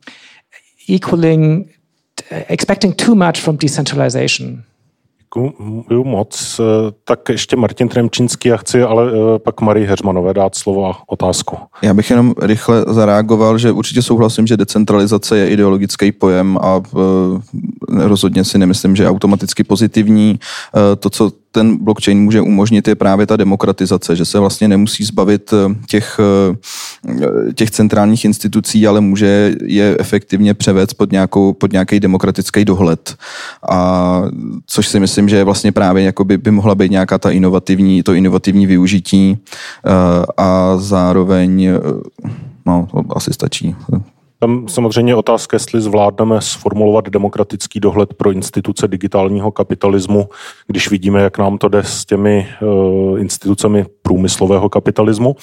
equaling, expecting too much from decentralization. Děkuji moc. Tak ještě Martin Tremčínský, já chci ale eh, pak Marii Heřmanové dát slovo a otázku. Já bych jenom rychle zareagoval, že určitě souhlasím, že decentralizace je ideologický pojem a eh, rozhodně si nemyslím, že je automaticky pozitivní. Eh, to, co ten blockchain může umožnit, je právě ta demokratizace, že se vlastně nemusí zbavit eh, těch, eh, těch centrálních institucí, ale může je efektivně převést pod, nějakou, pod nějaký demokratický dohled. A což si myslím, že vlastně právě jakoby by mohla být nějaká ta inovativní, to inovativní využití eh, a zároveň no, to asi stačí. Tam samozřejmě otázka, jestli zvládneme sformulovat demokratický dohled pro instituce digitálního kapitalismu, když vidíme, jak nám to jde s těmi uh, institucemi průmyslového kapitalismu.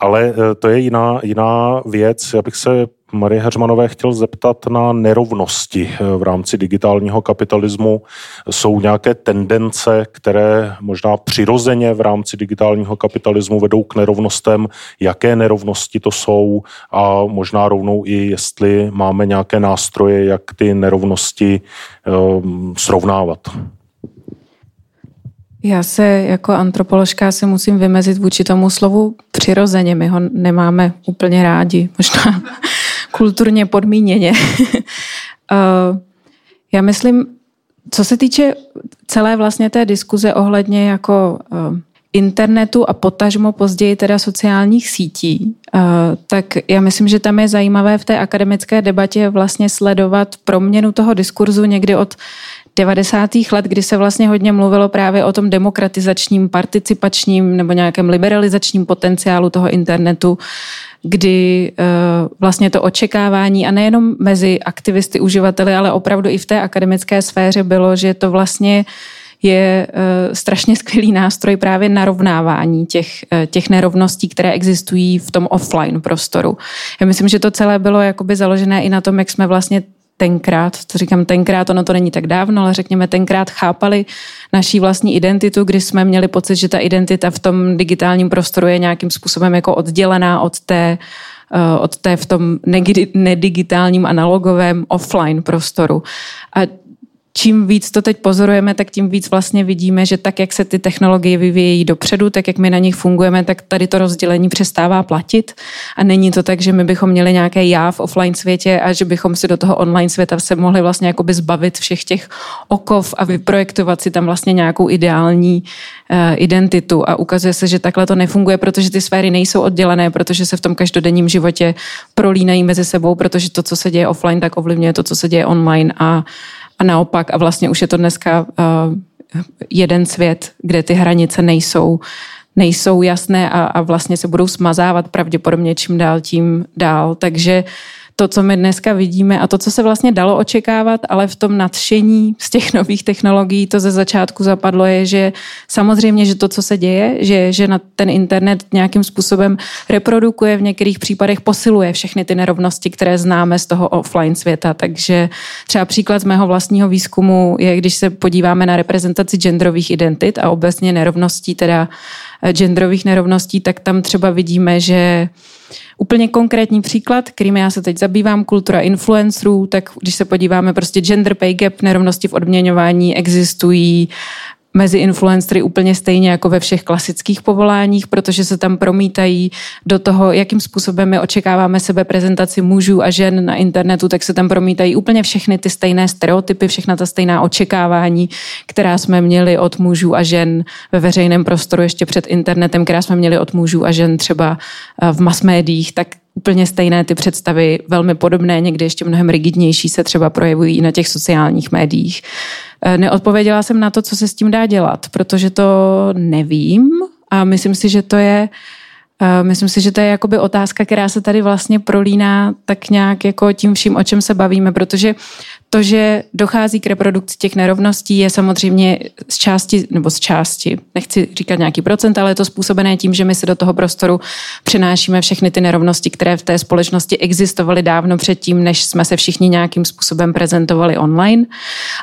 Ale uh, to je jiná, jiná věc. Já bych se Marie Heřmanové chtěl zeptat na nerovnosti eh, v rámci digitálního kapitalismu. Jsou nějaké tendence, které možná přirozeně v rámci digitálního kapitalismu vedou k nerovnostem? Jaké nerovnosti to jsou? A možná rovnou i jestli máme nějaké nástroje, jak ty nerovnosti um, srovnávat. Já se jako antropoložka se musím vymezit vůči tomu slovu přirozeně. My ho nemáme úplně rádi. Možná kulturně podmíněně. Eh, já myslím, co se týče celé vlastně té diskuze ohledně jako eh, internetu a potažmo později teda sociálních sítí, eh, tak já myslím, že tam je zajímavé v té akademické debatě vlastně sledovat proměnu toho diskurzu někdy od 90. let, kdy se vlastně hodně mluvilo právě o tom demokratizačním, participačním nebo nějakém liberalizačním potenciálu toho internetu, kdy uh, vlastně to očekávání a nejenom mezi aktivisty, uživateli, ale opravdu i v té akademické sféře bylo, že to vlastně je uh, strašně skvělý nástroj právě narovnávání těch, uh, těch nerovností, které existují v tom offline prostoru. Já myslím, že to celé bylo jakoby založené i na tom, jak jsme vlastně tenkrát, to říkám tenkrát, ono to není tak dávno, ale řekněme tenkrát chápali naší vlastní identitu, kdy jsme měli pocit, že ta identita v tom digitálním prostoru je nějakým způsobem jako oddělená od té eh, od té v tom nedigitálním analogovém offline prostoru. A čím víc to teď pozorujeme, tak tím víc vlastně vidíme, že tak, jak se ty technologie vyvíjejí dopředu, tak jak my na nich fungujeme, tak tady to rozdělení přestává platit. A není to tak, že my bychom měli nějaké já v offline světě a že bychom si do toho online světa se mohli vlastně jakoby zbavit všech těch okov a vyprojektovat si tam vlastně nějakou ideální uh, identitu. A ukazuje se, že takhle to nefunguje, protože ty sféry nejsou oddělené, protože se v tom každodenním životě prolínají mezi sebou, protože to, co se děje offline, tak ovlivňuje to, co se děje online a a naopak. A vlastně už je to dneska uh, jeden svět, kde ty hranice nejsou nejsou jasné a, a vlastně se budou smazávat pravděpodobně čím dál tím dál. Takže uh, to, co my dneska vidíme a to, co se vlastně dalo očekávat, ale v tom nadšení z těch nových technologií to ze začátku zapadlo, je, že samozřejmě, že to, co se děje, že, že na ten internet nějakým způsobem reprodukuje, v některých případech posiluje všechny ty nerovnosti, které známe z toho offline světa. Takže třeba příklad z mého vlastního výzkumu je, když se podíváme na reprezentaci genderových identit a obecně nerovností, teda genderových nerovností, tak tam třeba vidíme, že Úplně konkrétní příklad, kterým já se teď zabývám, kultura influencerů, tak když se podíváme prostě gender pay gap, nerovnosti v odměňování existují mezi influencery úplně stejně jako ve všech klasických povoláních, protože se tam promítají do toho, jakým způsobem my očekáváme sebe prezentaci mužů a žen na internetu, tak se tam promítají úplně všechny ty stejné stereotypy, všechna ta stejná očekávání, která jsme měli od mužů a žen ve veřejném prostoru ještě před internetem, která jsme měli od mužů a žen třeba eh, v mass médiích, tak úplně stejné ty představy, velmi podobné, někdy ještě mnohem rigidnější se třeba projevují i na těch sociálních médiích. Eh, neodpověděla jsem na to, co se s tím dá dělat, protože to nevím a myslím si, že to je eh, Myslím si, že to je jakoby otázka, která se tady vlastně prolíná tak nějak jako tím vším, o čem se bavíme, protože to, že dochází k reprodukci těch nerovností, je samozřejmě z části, nebo z části, nechci říkat nějaký procent, ale je to způsobené tím, že my se do toho prostoru přenášíme všechny ty nerovnosti, které v té společnosti existovaly dávno předtím, než jsme se všichni nějakým způsobem prezentovali online.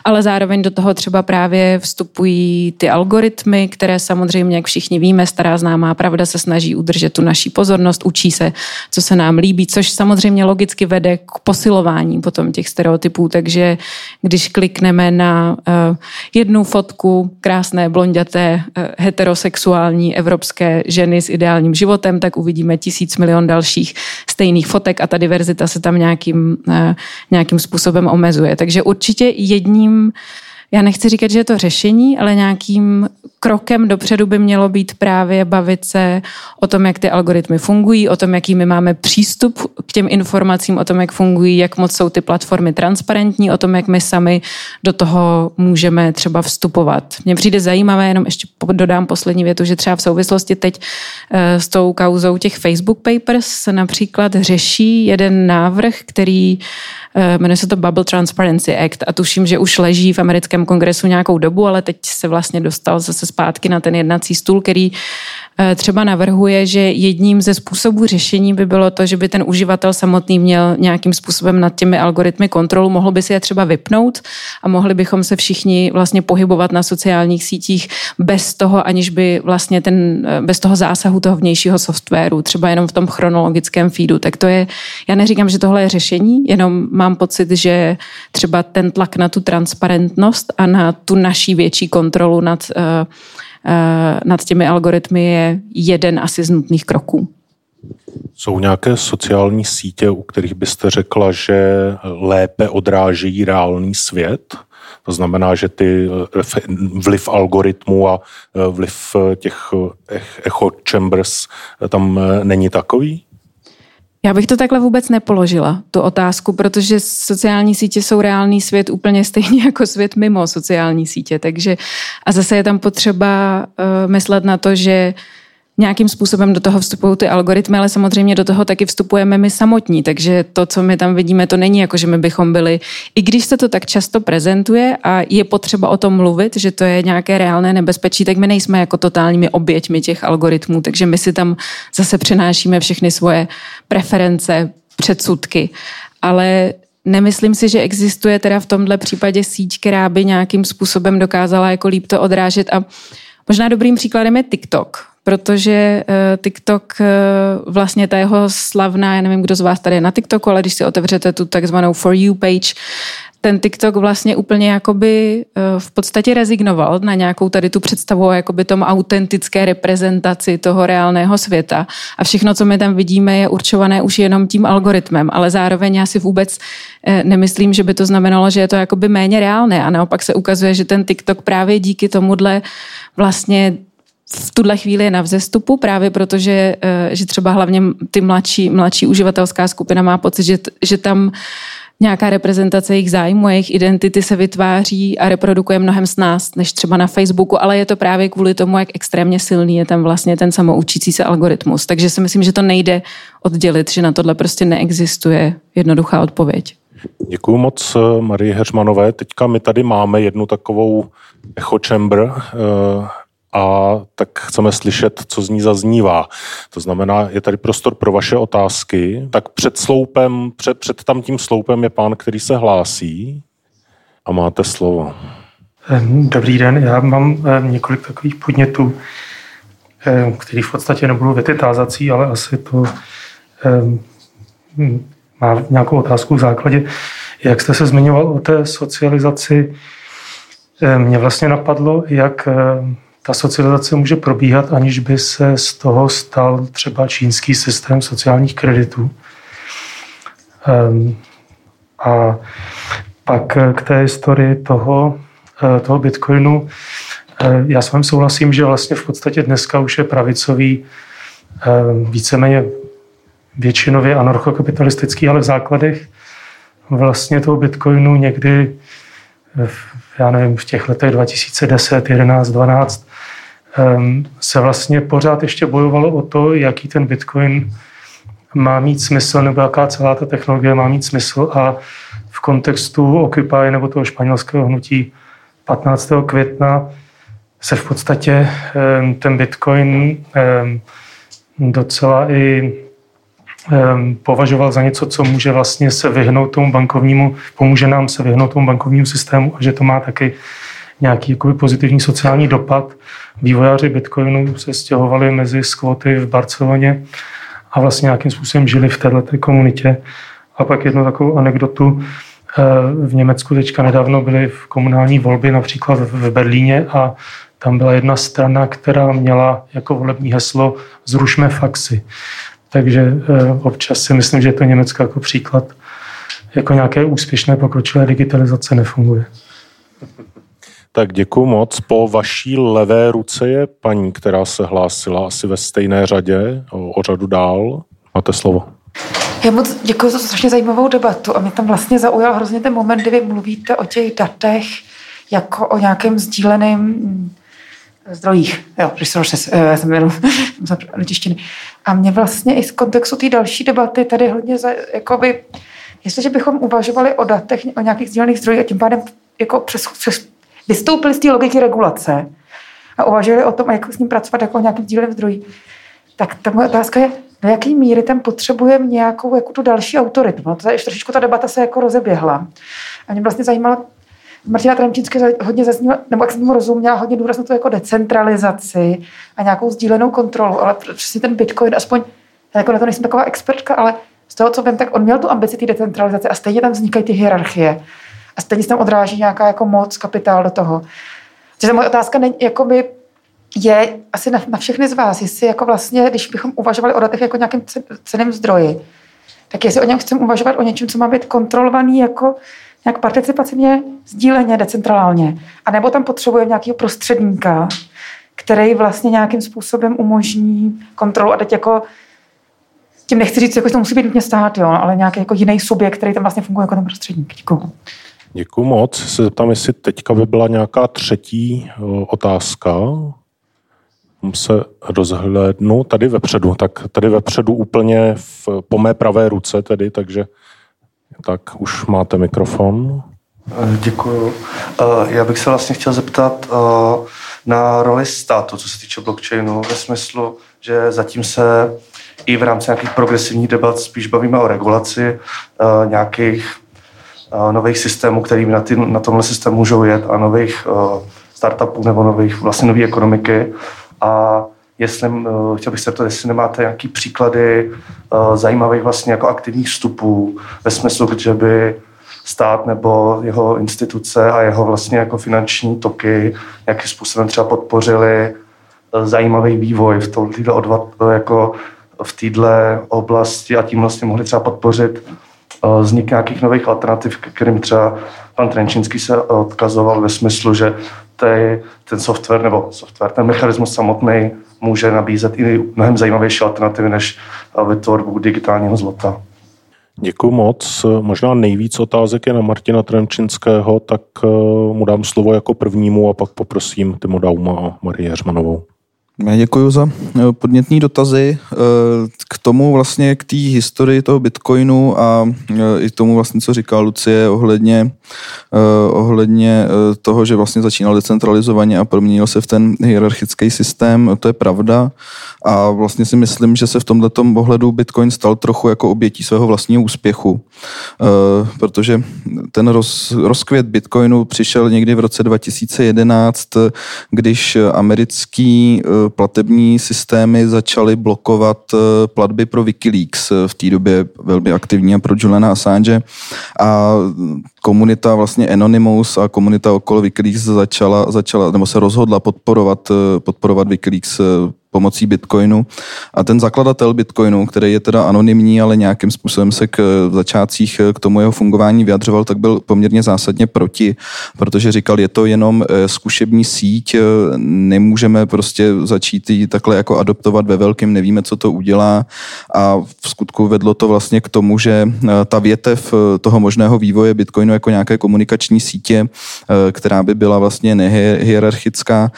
Ale zároveň do toho třeba právě vstupují ty algoritmy, které samozřejmě, jak všichni víme, stará známá pravda se snaží udržet tu naší pozornost, učí se, co se nám líbí, což samozřejmě logicky vede k posilování potom těch stereotypů, takže že když klikneme na uh, jednu fotku krásné, blonděté, uh, heterosexuální evropské ženy s ideálním životem, tak uvidíme tisíc milion dalších stejných fotek a ta diverzita se tam nějakým, uh, nějakým způsobem omezuje. Takže určitě jedním já nechci říkat, že je to řešení, ale nějakým krokem dopředu by mělo být právě bavit se o tom, jak ty algoritmy fungují, o tom, jaký my máme přístup k těm informacím, o tom, jak fungují, jak moc jsou ty platformy transparentní, o tom, jak my sami do toho můžeme třeba vstupovat. Mně přijde zajímavé, jenom ještě dodám poslední větu, že třeba v souvislosti teď eh, s tou kauzou těch Facebook Papers se například řeší jeden návrh, který Eh, jmenuje se to Bubble Transparency Act a tuším, že už leží v americkém kongresu nějakou dobu, ale teď se vlastně dostal zase zpátky na ten jednací stůl, který Eh, třeba navrhuje, že jedním ze způsobů řešení by bylo to, že by ten uživatel samotný měl nějakým způsobem nad těmi algoritmy kontrolu, mohl by si je třeba vypnout a mohli bychom se všichni vlastně pohybovat na sociálních sítích bez toho, aniž by vlastně ten, eh, bez toho zásahu toho vnějšího softwaru, třeba jenom v tom chronologickém feedu. Tak to je, já neříkám, že tohle je řešení, jenom mám pocit, že třeba ten tlak na tu transparentnost a na tu naší větší kontrolu nad uh, Eh, nad těmi algoritmy je jeden asi z nutných kroků. Jsou nějaké sociální sítě, u kterých byste řekla, že lépe odrážejí reálný svět? To znamená, že ty eh, vliv algoritmu a eh, vliv těch echo chambers tam není takový? Já bych to takhle vůbec nepoložila, tu otázku, protože sociální sítě jsou reálný svět úplně stejně jako svět mimo sociální sítě. Takže a zase je tam potřeba uh, myslet na to, že uh, nějakým způsobem do toho vstupují ty algoritmy, ale samozřejmě do toho taky vstupujeme my samotní. Takže to, co my tam vidíme, to není jako, že my bychom byli, i když se to tak často prezentuje a je potřeba o tom mluvit, že to je nějaké reálné nebezpečí, tak my nejsme jako totálními oběťmi těch algoritmů, takže my si tam zase přenášíme všechny svoje preference, předsudky. Ale Nemyslím si, že existuje teda v tomhle případě síť, která by nějakým způsobem dokázala jako líp to odrážet a možná dobrým příkladem je TikTok protože uh, TikTok uh, vlastně ta jeho slavná, já nevím, kdo z vás tady je na TikToku, ale když si otevřete tu takzvanou For You page, ten TikTok vlastně úplně jakoby uh, v podstatě rezignoval na nějakou tady tu představu o jakoby tom autentické reprezentaci toho reálného světa. A všechno, co my tam vidíme, je určované už jenom tím algoritmem, ale zároveň já si vůbec nemyslím, že by to znamenalo, že je to jakoby méně reálné a naopak se ukazuje, že ten TikTok právě díky tomuhle vlastně v tuhle chvíli je na vzestupu, právě protože, eh, že třeba hlavně ty mladší, mladší uživatelská skupina má pocit, že, že tam nějaká reprezentace jejich zájmu, jejich identity se vytváří a reprodukuje mnohem s nás, než třeba na Facebooku, ale je to právě kvůli tomu, jak extrémně silný je tam vlastně ten samoučící se algoritmus. Takže si myslím, že to nejde oddělit, že na tohle prostě neexistuje jednoduchá odpověď. Děkuji moc eh, Marie Heřmanové. Teďka my tady máme jednu takovou echo chamber, eh, a tak chceme slyšet, co z ní zaznívá. To znamená, je tady prostor pro vaše otázky. Tak před sloupem, před, před tam tím sloupem je pán, který se hlásí a máte slovo. Dobrý den, já mám několik takových podnětů, který v podstatě nebudou věty tázací, ale asi to má nějakou otázku v základě. Jak jste se zmiňoval o té socializaci, mě vlastně napadlo, jak ta socializace může probíhat, aniž by se z toho stal třeba čínský systém sociálních kreditů. Um, a pak k té historii toho, eh, toho Bitcoinu. Eh, já s vámi souhlasím, že vlastně v podstatě dneska už je pravicový ehm, víceméně většinově anarchokapitalistický, ale v základech vlastně toho Bitcoinu někdy já nevím, v těch letech 2010, 11, 12 Ehm, se vlastně pořád ještě bojovalo o to, jaký ten Bitcoin má mít smysl, nebo jaká celá ta technologie má mít smysl a v kontextu Occupy nebo toho španělského hnutí 15. května se v podstatě ehm, ten Bitcoin ehm, docela i považoval za něco, co může vlastně se vyhnout tomu bankovnímu, pomůže nám se vyhnout tomu bankovnímu systému a že to má taky nějaký jakoby pozitivní sociální dopad. Vývojáři Bitcoinu se stěhovali mezi skvoty v Barceloně a vlastně nějakým způsobem žili v této komunitě. A pak jednu takovou anekdotu. v Německu teďka nedávno byly v komunální volby, například v Berlíně a tam byla jedna strana, která měla jako volební heslo zrušme faxy. Takže eh, občas si myslím, že to Německo jako příklad jako nějaké úspěšné pokročilé digitalizace nefunguje. Tak děkuji moc. Po vaší levé ruce je paní, která se hlásila asi ve stejné řadě, o, o řadu dál. Máte slovo. Já moc děkuji za strašně zajímavou debatu a mě tam vlastně zaujal hrozně ten moment, kdy vy mluvíte o těch datech jako o nějakém sdíleném zdrojích. Jo, resources, eh, já jsem jenom češtiny. A mě vlastně i z kontextu té další debaty tady hodně, za, jakoby, jestliže bychom uvažovali o datech, o nějakých sdílených zdrojích a tím pádem jako přes, přes vystoupili z té logiky regulace a uvažovali o tom, jak s ním pracovat jako o nějakém sdíleném zdroji, tak ta moje otázka je, do jaké míry tam potřebujeme nějakou jako tu další autoritu. No, to je, trošičku ta debata se jako rozeběhla. A mě vlastně zajímalo, Martina Tremčínská hodně zaznívala, nebo jak jsem mu rozuměla, hodně důraz na to jako decentralizaci a nějakou sdílenou kontrolu, ale přesně ten Bitcoin, aspoň, já jako na to nejsem taková expertka, ale z toho, co vím, tak on měl tu ambici té decentralizace a stejně tam vznikají ty hierarchie a stejně se tam odráží nějaká jako moc, kapitál do toho. Takže moje otázka není, jakoby, je asi na, na všechny z vás, jestli jako vlastně, když bychom uvažovali o datech jako nějakým ceným zdroji, tak jestli o něm chceme uvažovat o něčem, co má být kontrolovaný jako nějak participativně, sdíleně, decentrálně. A nebo tam potřebujeme nějakého prostředníka, který vlastně nějakým způsobem umožní kontrolu. A teď jako tím nechci říct, jako to musí být nutně stát, jo, ale nějaký jako jiný subjekt, který tam vlastně funguje jako ten prostředník. Děkuju. Děkuji moc. Se zeptám, jestli teďka by byla nějaká třetí otázka. Se rozhlédnu tady vepředu. Tak tady vepředu úplně v, po mé pravé ruce tedy, takže tak už máte mikrofon. Eh, Děkuji. Eh, já bych se vlastně chtěl zeptat eh, na roli státu, co se týče blockchainu, ve smyslu, že zatím se i v rámci nějakých progresivních debat spíš bavíme o regulaci nějakých nových systémů, který na, ty, na tomhle systému můžou jet a nových startupů nebo nových, vlastně nové ekonomiky. A jestli, eh, chtěl bych se to, jestli nemáte nějaký příklady uh, zajímavých vlastně jako aktivních vstupů ve smyslu, že by stát nebo jeho instituce a jeho vlastně jako finanční toky nějakým způsobem třeba podpořili uh, zajímavý vývoj v této odvad, jako v této oblasti a tím vlastně mohli třeba podpořit vznik nějakých nových alternativ, kterým třeba pan Trenčínský se odkazoval ve smyslu, že ten software nebo software, ten mechanismus samotný může nabízet i mnohem zajímavější alternativy než vytvorbu digitálního zlata. Děkuji moc. Možná nejvíc otázek je na Martina Tremčinského, tak eh, mu dám slovo jako prvnímu a pak poprosím Timo Dauma a Marie Heřmanovou. Děkuji za eh, podnětný dotazy. Eh, k tomu vlastně, k té historii toho Bitcoinu a eh, i tomu vlastně, co říkal Lucie ohledně, ohledně toho, že vlastně začínal decentralizovaně a proměnil se v ten hierarchický systém, to je pravda. A vlastně si myslím, že se v tomto ohledu Bitcoin stal trochu jako obětí svého vlastního úspěchu, protože ten roz, rozkvět Bitcoinu přišel někdy v roce 2011, když americký platební systémy začaly blokovat eh, platby pro Wikileaks, eh, v té době velmi aktivní a pro Juliana Assange. A komunita vlastně Anonymous a komunita okolo Wikileaks začala, začala nebo se rozhodla podporovat, eh, podporovat Wikileaks pomocí Bitcoinu. A ten zakladatel Bitcoinu, který je teda anonymní, ale nějakým způsobem se k začátcích k tomu jeho fungování vyjadřoval, tak byl poměrně zásadně proti, protože říkal, je to jenom eh, zkušební síť, nemůžeme prostě začít ji takhle jako adoptovat ve velkém, nevíme, co to udělá a v skutku vedlo to vlastně k tomu, že ta větev toho možného vývoje Bitcoinu jako nějaké komunikační sítě, která by byla vlastně nehierarchická,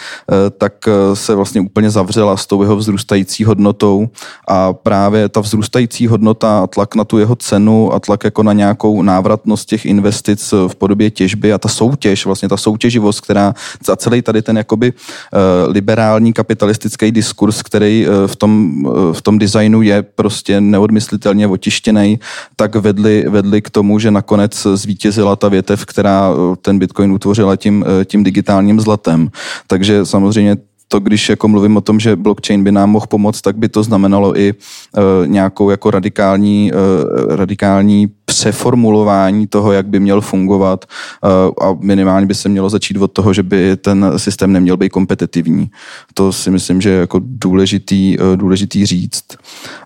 tak se vlastně úplně zavřela s tou jeho vzrůstající hodnotou a právě ta vzrůstající hodnota a tlak na tu jeho cenu a tlak jako na nějakou návratnost těch investic v podobě těžby a ta soutěž, vlastně ta soutěživost, která za celý tady ten jakoby uh, liberální kapitalistický diskurs, který uh, v, tom, v tom designu je prostě neodmyslitelně otištěný, tak vedli, vedli k tomu, že nakonec zvítězila ta větev, která ten Bitcoin utvořila tím, tím digitálním zlatem. Takže samozřejmě to, když jako mluvím o tom, že blockchain by nám mohl pomoct, tak by to znamenalo i uh, nějakou jako radikální, uh, radikální přeformulování toho, jak by měl fungovat uh, a minimálně by se mělo začít od toho, že by ten systém neměl být kompetitivní. To si myslím, že je jako důležitý, uh, důležitý říct.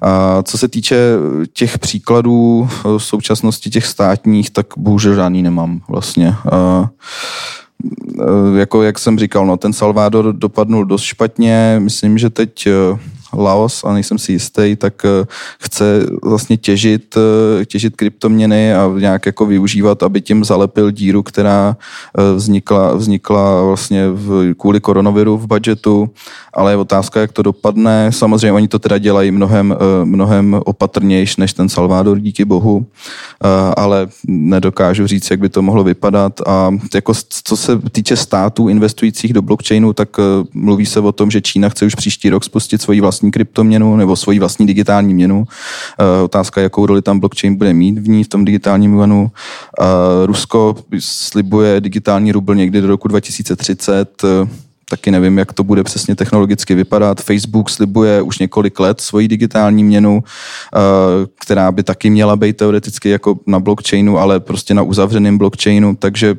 A co se týče těch příkladů v současnosti těch státních, tak bohužel žádný nemám vlastně. Uh, jako jak jsem říkal, no, ten Salvador dopadnul dost špatně. Myslím, že teď Laos, a nejsem si jistý, tak eh, chce vlastně těžit, eh, těžit kryptoměny a nějak jako využívat, aby tím zalepil díru, která eh, vznikla, vznikla vlastně v, kvůli koronaviru v budgetu, ale je otázka, jak to dopadne. Samozřejmě oni to teda dělají mnohem, mnohem opatrnější než ten Salvador, díky bohu, ale nedokážu říct, jak by to mohlo vypadat. A jako co se týče států investujících do blockchainu, tak mluví se o tom, že Čína chce už příští rok spustit svoji vlastní vlastní kryptoměnu nebo svoji vlastní digitální měnu. Uh, otázka, jakou roli tam blockchain bude mít v ní, v tom digitálním měnu. Uh, Rusko slibuje digitální rubl někdy do roku 2030. Uh, taky nevím, jak to bude přesně technologicky vypadat. Facebook slibuje už několik let svoji digitální měnu, která by taky měla být teoreticky jako na blockchainu, ale prostě na uzavřeném blockchainu, takže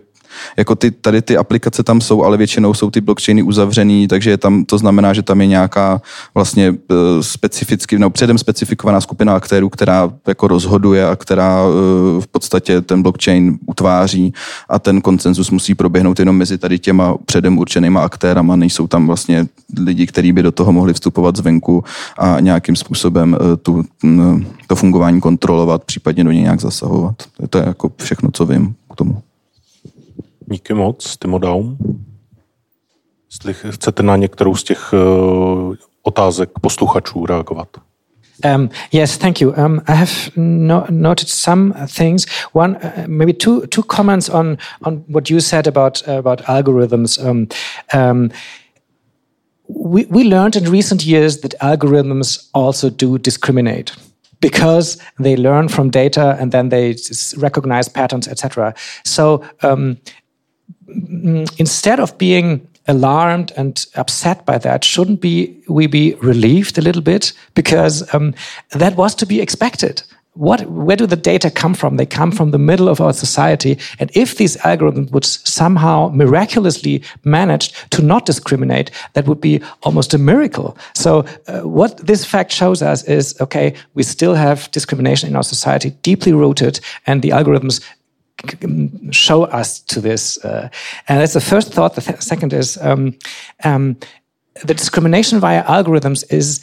jako ty, tady ty aplikace tam jsou, ale většinou jsou ty blockchainy uzavřený, takže tam, to znamená, že tam je nějaká vlastně uh, specificky, no předem specifikovaná skupina aktérů, která jako rozhoduje a která uh, v podstatě ten blockchain utváří a ten koncenzus musí proběhnout jenom mezi tady těma předem určenýma aktérama, nejsou tam vlastně lidi, kteří by do toho mohli vstupovat zvenku a nějakým způsobem uh, tu, to fungování kontrolovat, případně do něj nějak zasahovat. To je jako všechno, co vím k tomu. Díky moc. Jestli chcete na některou z těch uh, otázek posluchačů reagovat. Um, yes, thank you. Um, I have no, noted some things. One, uh, maybe two, two comments on on what you said about uh, about algorithms. Um, um, we we learned in recent years that algorithms also do discriminate because they learn from data and then they recognize patterns, etc. So um, instead of being alarmed and upset by that, shouldn't be we be relieved a little bit because um, that was to be expected? What, where do the data come from? They come from the middle of our society. And if these algorithms would somehow miraculously manage to not discriminate, that would be almost a miracle. So, uh, what this fact shows us is okay, we still have discrimination in our society, deeply rooted, and the algorithms show us to this. Uh, and that's the first thought. The th second is um, um, the discrimination via algorithms is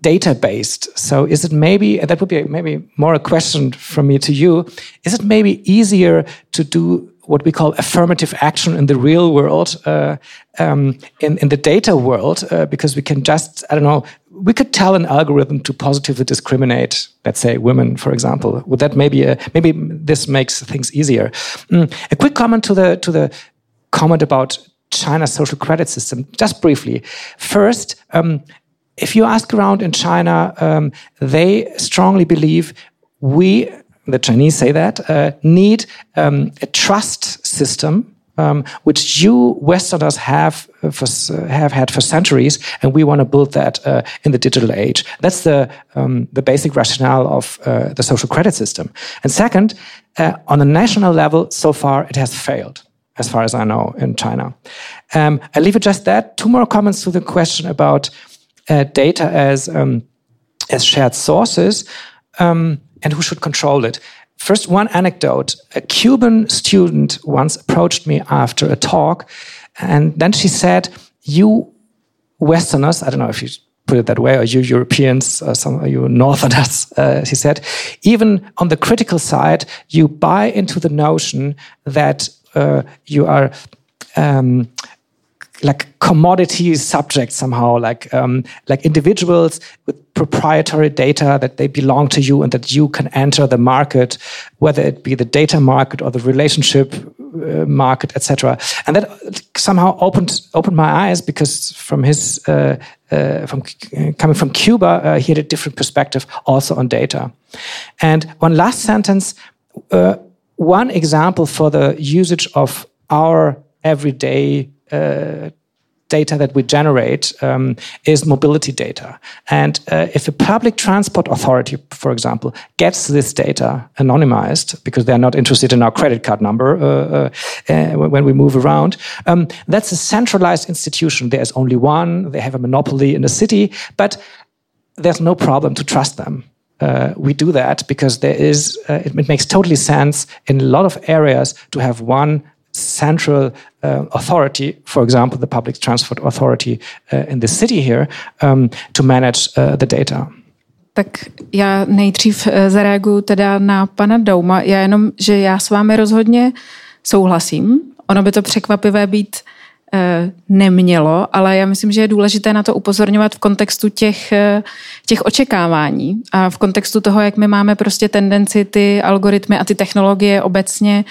data based. So is it maybe that would be maybe more a question from me to you? Is it maybe easier to do what we call affirmative action in the real world, uh, um, in in the data world, uh, because we can just I don't know we could tell an algorithm to positively discriminate, let's say women, for example. Would that maybe a, maybe this makes things easier? Mm. A quick comment to the to the comment about China's social credit system, just briefly. First, um, if you ask around in China, um, they strongly believe we, the Chinese say that, uh, need um, a trust system um, which you Westerners have uh, for, uh, have had for centuries, and we want to build that uh, in the digital age. That's the um, the basic rationale of uh, the social credit system. And second, uh, on a national level, so far it has failed, as far as I know, in China. Um, I leave it just that. Two more comments to the question about data as um, as shared sources um, and who should control it. First, one anecdote. A Cuban student once approached me after a talk, and then she said, You Westerners, I don't know if you put it that way, or you Europeans, or some of you Northerners, uh, she said, even on the critical side, you buy into the notion that uh, you are. Um, like commodity subjects somehow, like um, like individuals with proprietary data that they belong to you and that you can enter the market, whether it be the data market or the relationship uh, market, etc. And that somehow opened opened my eyes because from his uh, uh, from coming from Cuba, uh, he had a different perspective also on data. And one last sentence, uh, one example for the usage of our everyday data that we generate um, is mobility data. And uh, if a public transport authority, for example, gets this data anonymized because they're not interested in our credit card number uh, uh, uh when we move around, um, that's a centralized institution. There's only one, they have a monopoly in the city, but there's no problem to trust them. Uh, we do that because there is uh, it, it, makes totally sense in a lot of areas to have one central uh, authority, for example, the public transport authority uh, in the city here, um, to manage uh, the data. Tak já nejdřív uh, zareaguju teda na pana Douma. Já jenom, že já s vámi rozhodně souhlasím. Ono by to překvapivé být uh, nemělo, ale já myslím, že je důležité na to upozorňovat v kontextu těch, uh, těch očekávání a v kontextu toho, jak my máme prostě tendenci ty algoritmy a ty technologie obecně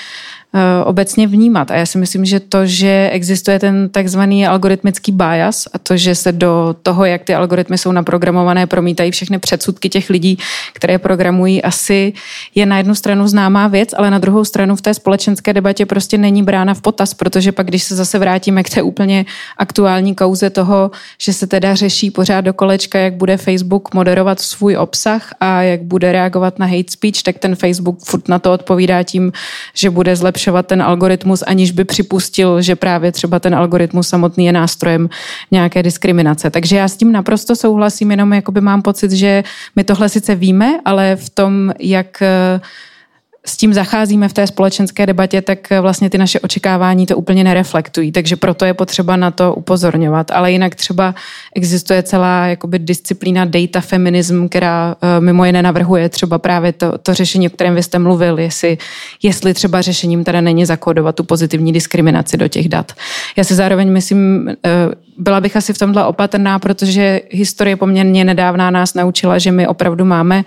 obecně vnímat. A já si myslím, že to, že existuje ten takzvaný algoritmický bias a to, že se do toho, jak ty algoritmy jsou naprogramované, promítají všechny předsudky těch lidí, které programují, asi je na jednu stranu známá věc, ale na druhou stranu v té společenské debatě prostě není brána v potaz, protože pak, když se zase vrátíme k té úplně aktuální kauze toho, že se teda řeší pořád do kolečka, jak bude Facebook moderovat svůj obsah a jak bude reagovat na hate speech, tak ten Facebook furt na to odpovídá tím, že bude zlepšovat zlepšovat ten algoritmus, aniž by připustil, že právě třeba ten algoritmus samotný je nástrojem nějaké diskriminace. Takže já s tím naprosto souhlasím, jenom jakoby mám pocit, že my tohle sice víme, ale v tom, jak s tím zacházíme v té společenské debatě, tak vlastně ty naše očekávání to úplně nereflektují. Takže proto je potřeba na to upozorňovat. Ale jinak třeba existuje celá jakoby disciplína data feminism, která eh, mimo jiné navrhuje třeba právě to, to řešení, o kterém vy jste mluvil, jestli, jestli třeba řešením teda není zakódovat tu pozitivní diskriminaci do těch dat. Já si zároveň myslím, eh, byla bych asi v tomhle opatrná, protože historie poměrně nedávná nás naučila, že my opravdu máme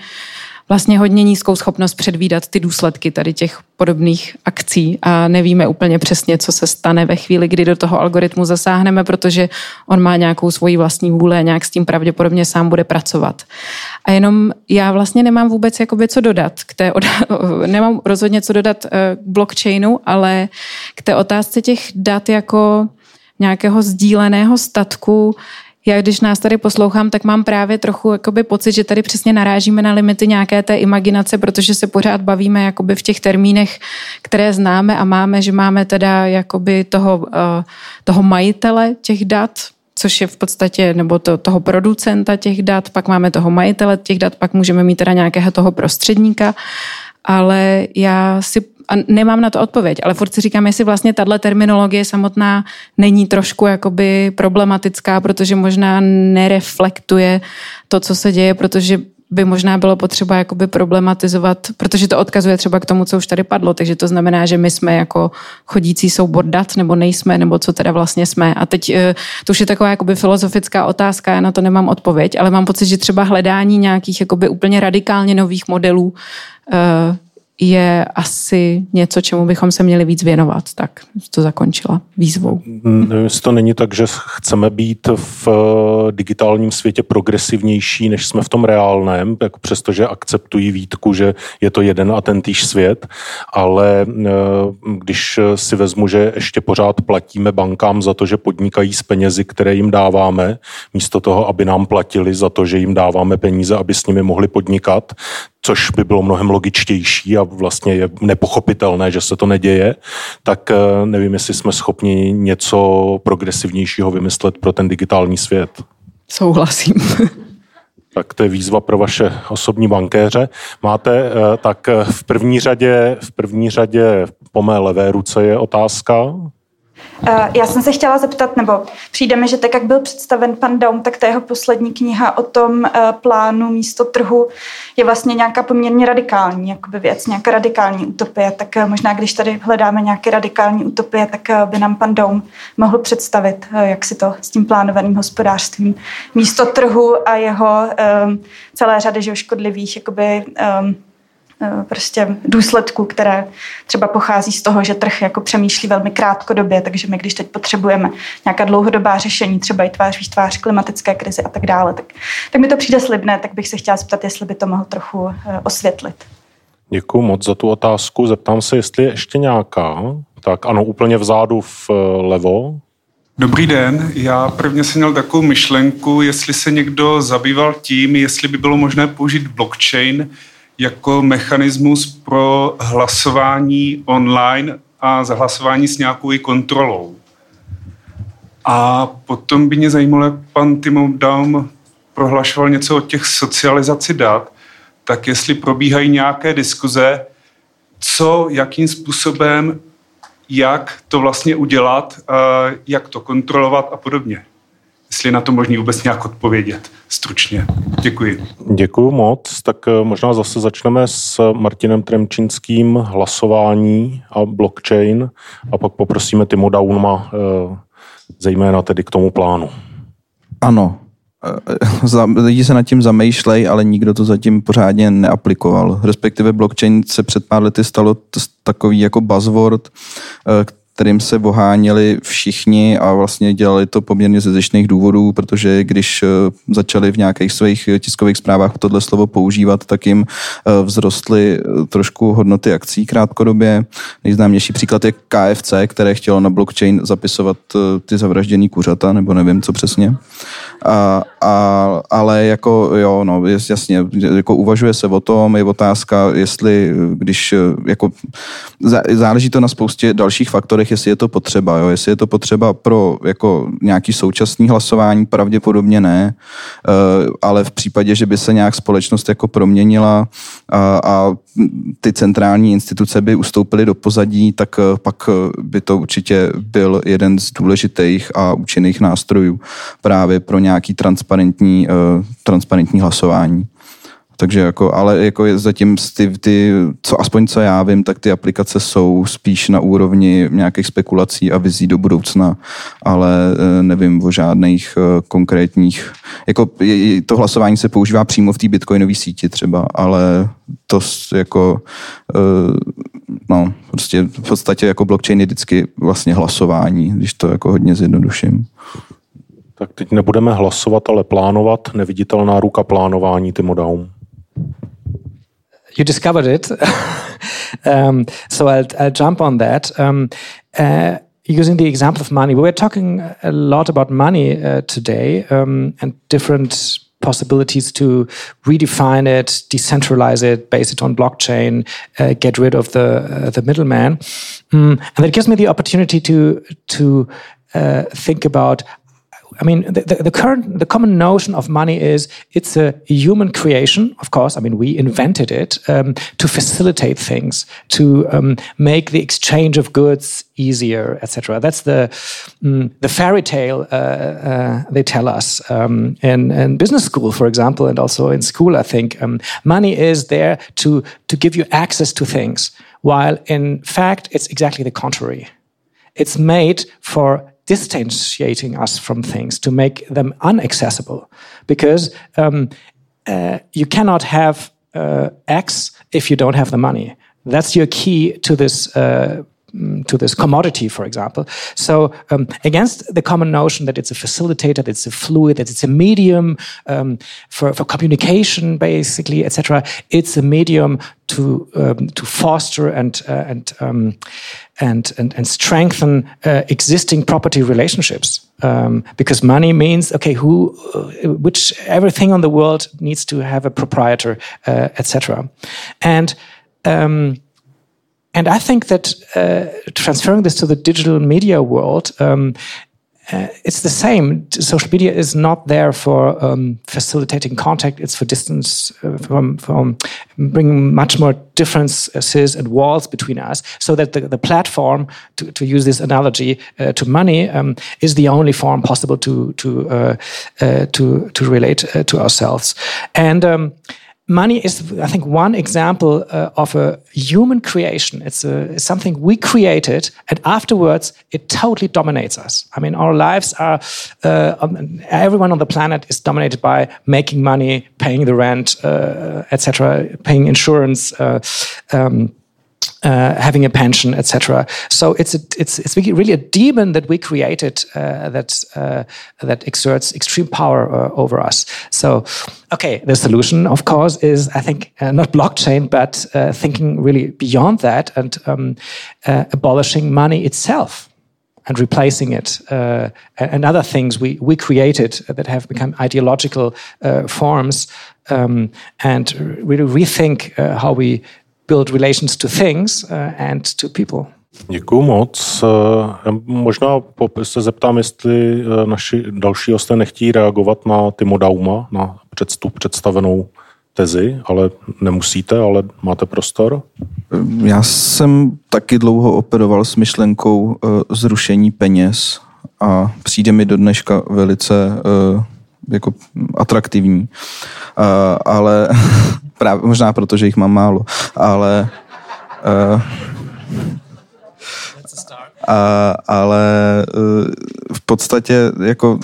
vlastně hodně nízkou schopnost předvídat ty důsledky tady těch podobných akcí a nevíme úplně přesně, co se stane ve chvíli, kdy do toho algoritmu zasáhneme, protože on má nějakou svoji vlastní vůle a nějak s tím pravděpodobně sám bude pracovat. A jenom já vlastně nemám vůbec jakoby co dodat k té, nemám rozhodně co dodat eh, k blockchainu, ale k té otázce těch dat jako nějakého sdíleného statku, já když nás tady poslouchám, tak mám právě trochu jakoby pocit, že tady přesně narážíme na limity nějaké té imaginace, protože se pořád bavíme jakoby v těch termínech, které známe a máme, že máme teda jakoby toho, eh, toho majitele těch dat, což je v podstatě, nebo to, toho producenta těch dat, pak máme toho majitele těch dat, pak můžeme mít teda nějakého toho prostředníka, ale já si a nemám na to odpověď, ale furt si říkám, jestli vlastně tahle terminologie samotná není trošku jakoby problematická, protože možná nereflektuje to, co se děje, protože by možná bylo potřeba jakoby problematizovat, protože to odkazuje třeba k tomu, co už tady padlo, takže to znamená, že my jsme jako chodící soubor dat, nebo nejsme, nebo co teda vlastně jsme. A teď eh, to už je taková jakoby filozofická otázka, já na to nemám odpověď, ale mám pocit, že třeba hledání nějakých jakoby úplně radikálně nových modelů eh, je asi něco, čemu bychom se měli víc věnovat. Tak to zakončila výzvou. Nevím, jestli to není tak, že chceme být v eh, digitálním světě progresivnější, než jsme v tom reálném, jako přestože akceptují výtku, že je to jeden a ten týž svět, ale eh, když si vezmu, že ještě pořád platíme bankám za to, že podnikají s penězi, které jim dáváme, místo toho, aby nám platili za to, že jim dáváme peníze, aby s nimi mohli podnikat, což by bylo mnohem logičtější a vlastně je nepochopitelné, že se to neděje, tak eh, nevím, jestli jsme schopni něco progresivnějšího vymyslet pro ten digitální svět. Souhlasím. Tak to je výzva pro vaše osobní bankéře. Máte eh, tak eh, v první řadě, v první řadě po mé levé ruce je otázka. Eh, já jsem se chtěla zeptat, nebo přijde mi, že tak, jak byl představen pan Daum, tak ta jeho poslední kniha o tom eh, plánu místo trhu je vlastně nějaká poměrně radikální jakoby věc, nějaká radikální utopie. Tak eh, možná, když tady hledáme nějaké radikální utopie, tak by nám pan Daum mohl představit, jak si to s tím plánovaným hospodářstvím místo trhu a jeho celé řady škodlivých jakoby, prostě důsledků, které třeba pochází z toho, že trh jako přemýšlí velmi krátkodobě, takže my když teď potřebujeme nějaká dlouhodobá řešení, třeba i tvář tvář klimatické krizi a tak dále, tak, tak mi to přijde slibné, tak bych se chtěla zeptat, jestli by to mohl trochu eh, osvětlit. Děkuji moc za tu otázku. Zeptám se, jestli je ještě nějaká. Tak ano, úplně vzadu vlevo. Dobrý den, já prvně jsem měl takovou myšlenku, jestli se někdo zabýval tím, jestli by bylo možné použít blockchain jako mechanismus pro hlasování online a zahlasování s nějakou i kontrolou. A potom by mě zajímalo, jak pan Timo Daum prohlašoval něco o těch socializaci dat, tak jestli probíhají nějaké diskuze, co, jakým způsobem, jak to vlastně udělat, jak to kontrolovat a podobně. Jestli na to možný vůbec nějak odpovědět stručně. Děkuji. Děkuji moc. Tak eh, možná zase začneme s Martinem Tremčínským hlasování a blockchain a pak poprosíme Timo Daunma eh, zejména tedy k tomu plánu. Ano, eh, lidi se nad tím zamýšlej, ale nikdo to zatím pořádně neaplikoval. Respektive blockchain se před pár lety stalo takový jako buzzword, kterým se voháněli všichni a vlastně dělali to poměrně ze zešných důvodů, protože když eh, začali v nějakých svých tiskových zprávách tohle slovo používat, tak jim eh, vzrostly eh, trošku hodnoty akcí krátkodobě. Nejznámější příklad je KFC, které chtělo na blockchain zapisovat ty zavražděný kuřata, nebo nevím, co přesně. A, a, ale jako jo, no, jasně, jako uvažuje se o tom, je otázka, jestli, když jako záleží to na spoustě dalších faktorech, letech, jestli je to potřeba. Jo? Jestli je to potřeba pro jako nějaký současný hlasování, pravděpodobně ne, uh, ale v případě, že by se nějak společnost jako proměnila a, a ty centrální instituce by ustoupily do pozadí, tak uh, pak by to určitě byl jeden z důležitých a účinných nástrojů právě pro nějaký transparentní, transparentní hlasování. Takže jako, ale jako je zatím ty, ty, co aspoň co já vím, tak ty aplikace jsou spíš na úrovni nějakých spekulací a vizí do budoucna, ale eh, nevím o žádných eh, konkrétních, jako to hlasování se používá přímo v té bitcoinové síti třeba, ale to jako, eh, no, prostě v podstatě jako blockchain je vždycky vlastně hlasování, když to jako hodně zjednoduším. Tak teď nebudeme hlasovat, ale plánovat. Neviditelná ruka plánování, Timo Daum. You discovered it. um, so I'll, I'll, jump on that. Um, uh, using the example of money, we were talking a lot about money uh, today um, and different possibilities to redefine it, decentralize it, base it on blockchain, uh, get rid of the uh, the middleman, mm, and that gives me the opportunity to to uh, think about I mean, the, the, the, current, the common notion of money is it's a human creation, of course. I mean, we invented it um, to facilitate things, to um, make the exchange of goods easier, etc. That's the um, the fairy tale uh, uh, they tell us um, in, in, business school, for example, and also in school. I think um, money is there to to give you access to things, while in fact it's exactly the contrary. It's made for distanciating us from things, to make them unaccessible. Because um, uh, you cannot have uh, X if you don't have the money. That's your key to this. Uh, to this commodity, for example. So, um, against the common notion that it's a facilitator, that it's a fluid, that it's a medium um, for, for communication, basically, etc., it's a medium to um, to foster and uh, and um, and, and, and strengthen uh, existing property relationships. Um, because money means okay, who, uh, which everything on the world needs to have a proprietor, uh, etc. And um, and I think that uh, transferring this to the digital media world um, uh, it's the same. Social media is not there for um, facilitating contact. It's for distance, uh, from, from bringing much more differences and walls between us. So that the, the platform, to, to use this analogy uh, to money, um, is the only form possible to to uh, uh, to to relate uh, to ourselves. And um, money is, I think, one example uh, of a human creation. It's, a, it's, something we created, and afterwards it totally dominates us. I mean, our lives are, uh, um, everyone on the planet is dominated by making money, paying the rent, uh, etc., paying insurance. Uh, um, uh, having a pension, etc. So it's a, it's it's really a demon that we created uh, that uh, that exerts extreme power uh, over us. So, okay, the solution, of course, is I think uh, not blockchain, but uh, thinking really beyond that and um, abolishing money itself. and replacing it, uh, and other things we, we created that have become ideological uh, forms, um, and really rethink uh, how we build relations to things uh, and to people. Děkuji moc. Eh, možná se zeptám, jestli eh, naši další hosté nechtějí reagovat na Timo Dauma, na předstup představenou tezi, ale nemusíte, ale máte prostor? Já jsem taky dlouho operoval s myšlenkou zrušení peněz a přijde mi do dneška velice jako atraktivní. Uh, ale právě, možná proto, že jich mám málo, ale uh, a, ale v podstatě jako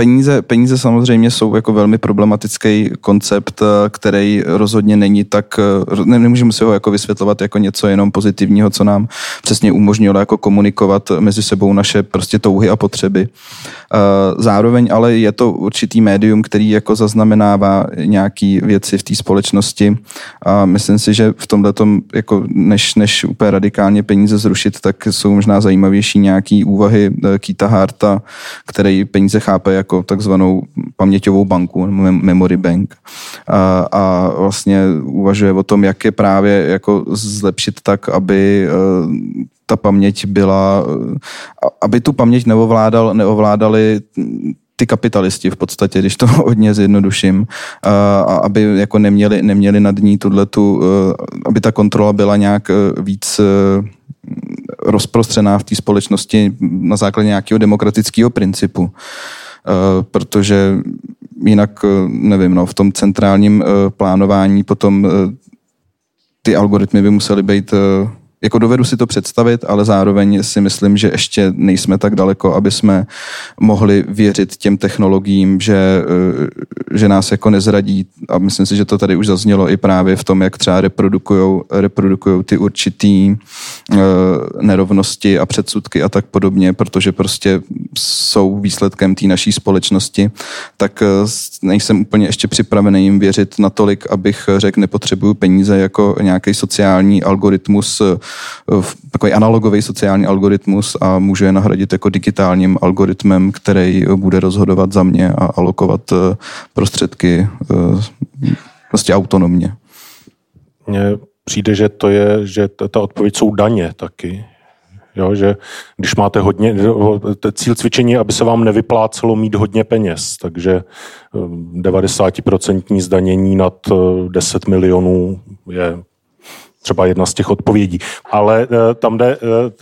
peníze, peníze samozřejmě jsou jako velmi problematický koncept, eh, který rozhodně není tak, eh, ne, nemůžeme si ho jako vysvětlovat jako něco jenom pozitivního, co nám přesně umožnilo jako komunikovat mezi sebou naše prostě touhy a potřeby. Eh, zároveň ale je to určitý médium, který jako zaznamenává nějaký věci v té společnosti a myslím si, že v tomhle jako než, než úplně radikálně peníze zrušit, tak jsou možná zajímavější nějaký úvahy Kita Harta, který peníze chápe jako jako takzvanou paměťovou banku, memory bank. A, a vlastně uvažuje o tom, jak je právě jako zlepšit tak, aby e, ta paměť byla, aby tu paměť neovládal, neovládali ty kapitalisti v podstatě, když to hodně zjednoduším, a aby jako neměli, neměli nad ní tu, e, aby ta kontrola byla nějak víc rozprostřená v té společnosti na základě nějakého demokratického principu. Eh, protože jinak, eh, nevím, no, v tom centrálním eh, plánování potom ty algoritmy by musely být jako dovedu si to představit, ale zároveň si myslím, že ještě nejsme tak daleko, aby jsme mohli věřit těm technologiím, že, eh, že nás jako nezradí. A myslím si, že to tady už zaznělo i právě v tom, jak třeba reprodukujou, reprodukujou ty určitý uh, nerovnosti a předsudky a tak podobně, protože prostě jsou výsledkem té naší společnosti, tak uh, nejsem úplně ještě připravený jim věřit natolik, abych řekl, nepotřebuju peníze jako nějaký sociální algoritmus takový analogový sociální algoritmus a můžu je nahradit jako digitálním algoritmem, který bude rozhodovat za mě a alokovat eh, prostředky eh, prostě autonomně. Mně přijde, že to je, že ta odpověď jsou daně taky. Jo, že když máte hodně, cíl cvičení aby se vám nevyplácelo mít hodně peněz, takže 90% eh, zdanění nad 10 milionů je třeba jedna z těch odpovědí. Ale eh, tam jde,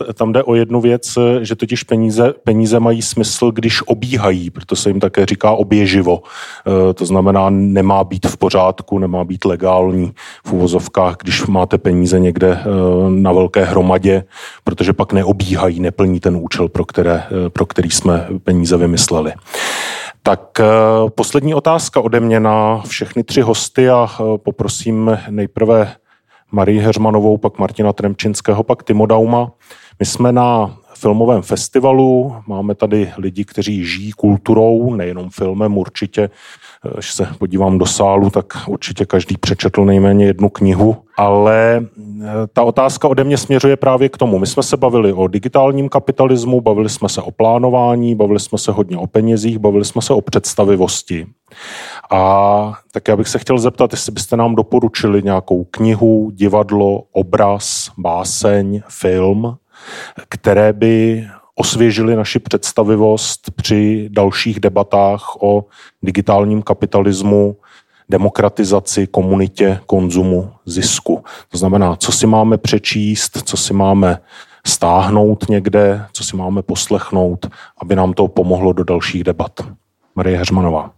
eh, tam jde o jednu věc, eh, že totiž peníze, peníze mají smysl, když obíhají, proto se jim také říká oběživo. To znamená, nemá být v pořádku, nemá být legální v uvozovkách, když máte peníze někde na velké hromadě, protože pak neobíhají, neplní ten účel, pro, které, pro který jsme peníze vymysleli. Tak poslední otázka ode mě na všechny tři hosty a poprosím nejprve Marii Heřmanovou, pak Martina Tremčinského, pak Timo Dauma. My jsme na filmovém festivalu, máme tady lidi, kteří žijí kulturou, nejenom filmem určitě. Když se podívám do sálu, tak určitě každý přečetl nejméně jednu knihu, ale eh, ta otázka ode mě směřuje právě k tomu. My jsme se bavili o digitálním kapitalismu, bavili jsme se o plánování, bavili jsme se hodně o penězích, bavili jsme se o představivosti. A tak já bych se chtěl zeptat, jestli byste nám doporučili nějakou knihu, divadlo, obraz, báseň, film, které by osvěžili naši představivost při dalších debatách o digitálním kapitalismu, demokratizaci, komunitě, konzumu, zisku. To znamená, co si máme přečíst, co si máme stáhnout někde, co si máme poslechnout, aby nám to pomohlo do dalších debat. Marie Heřmanová.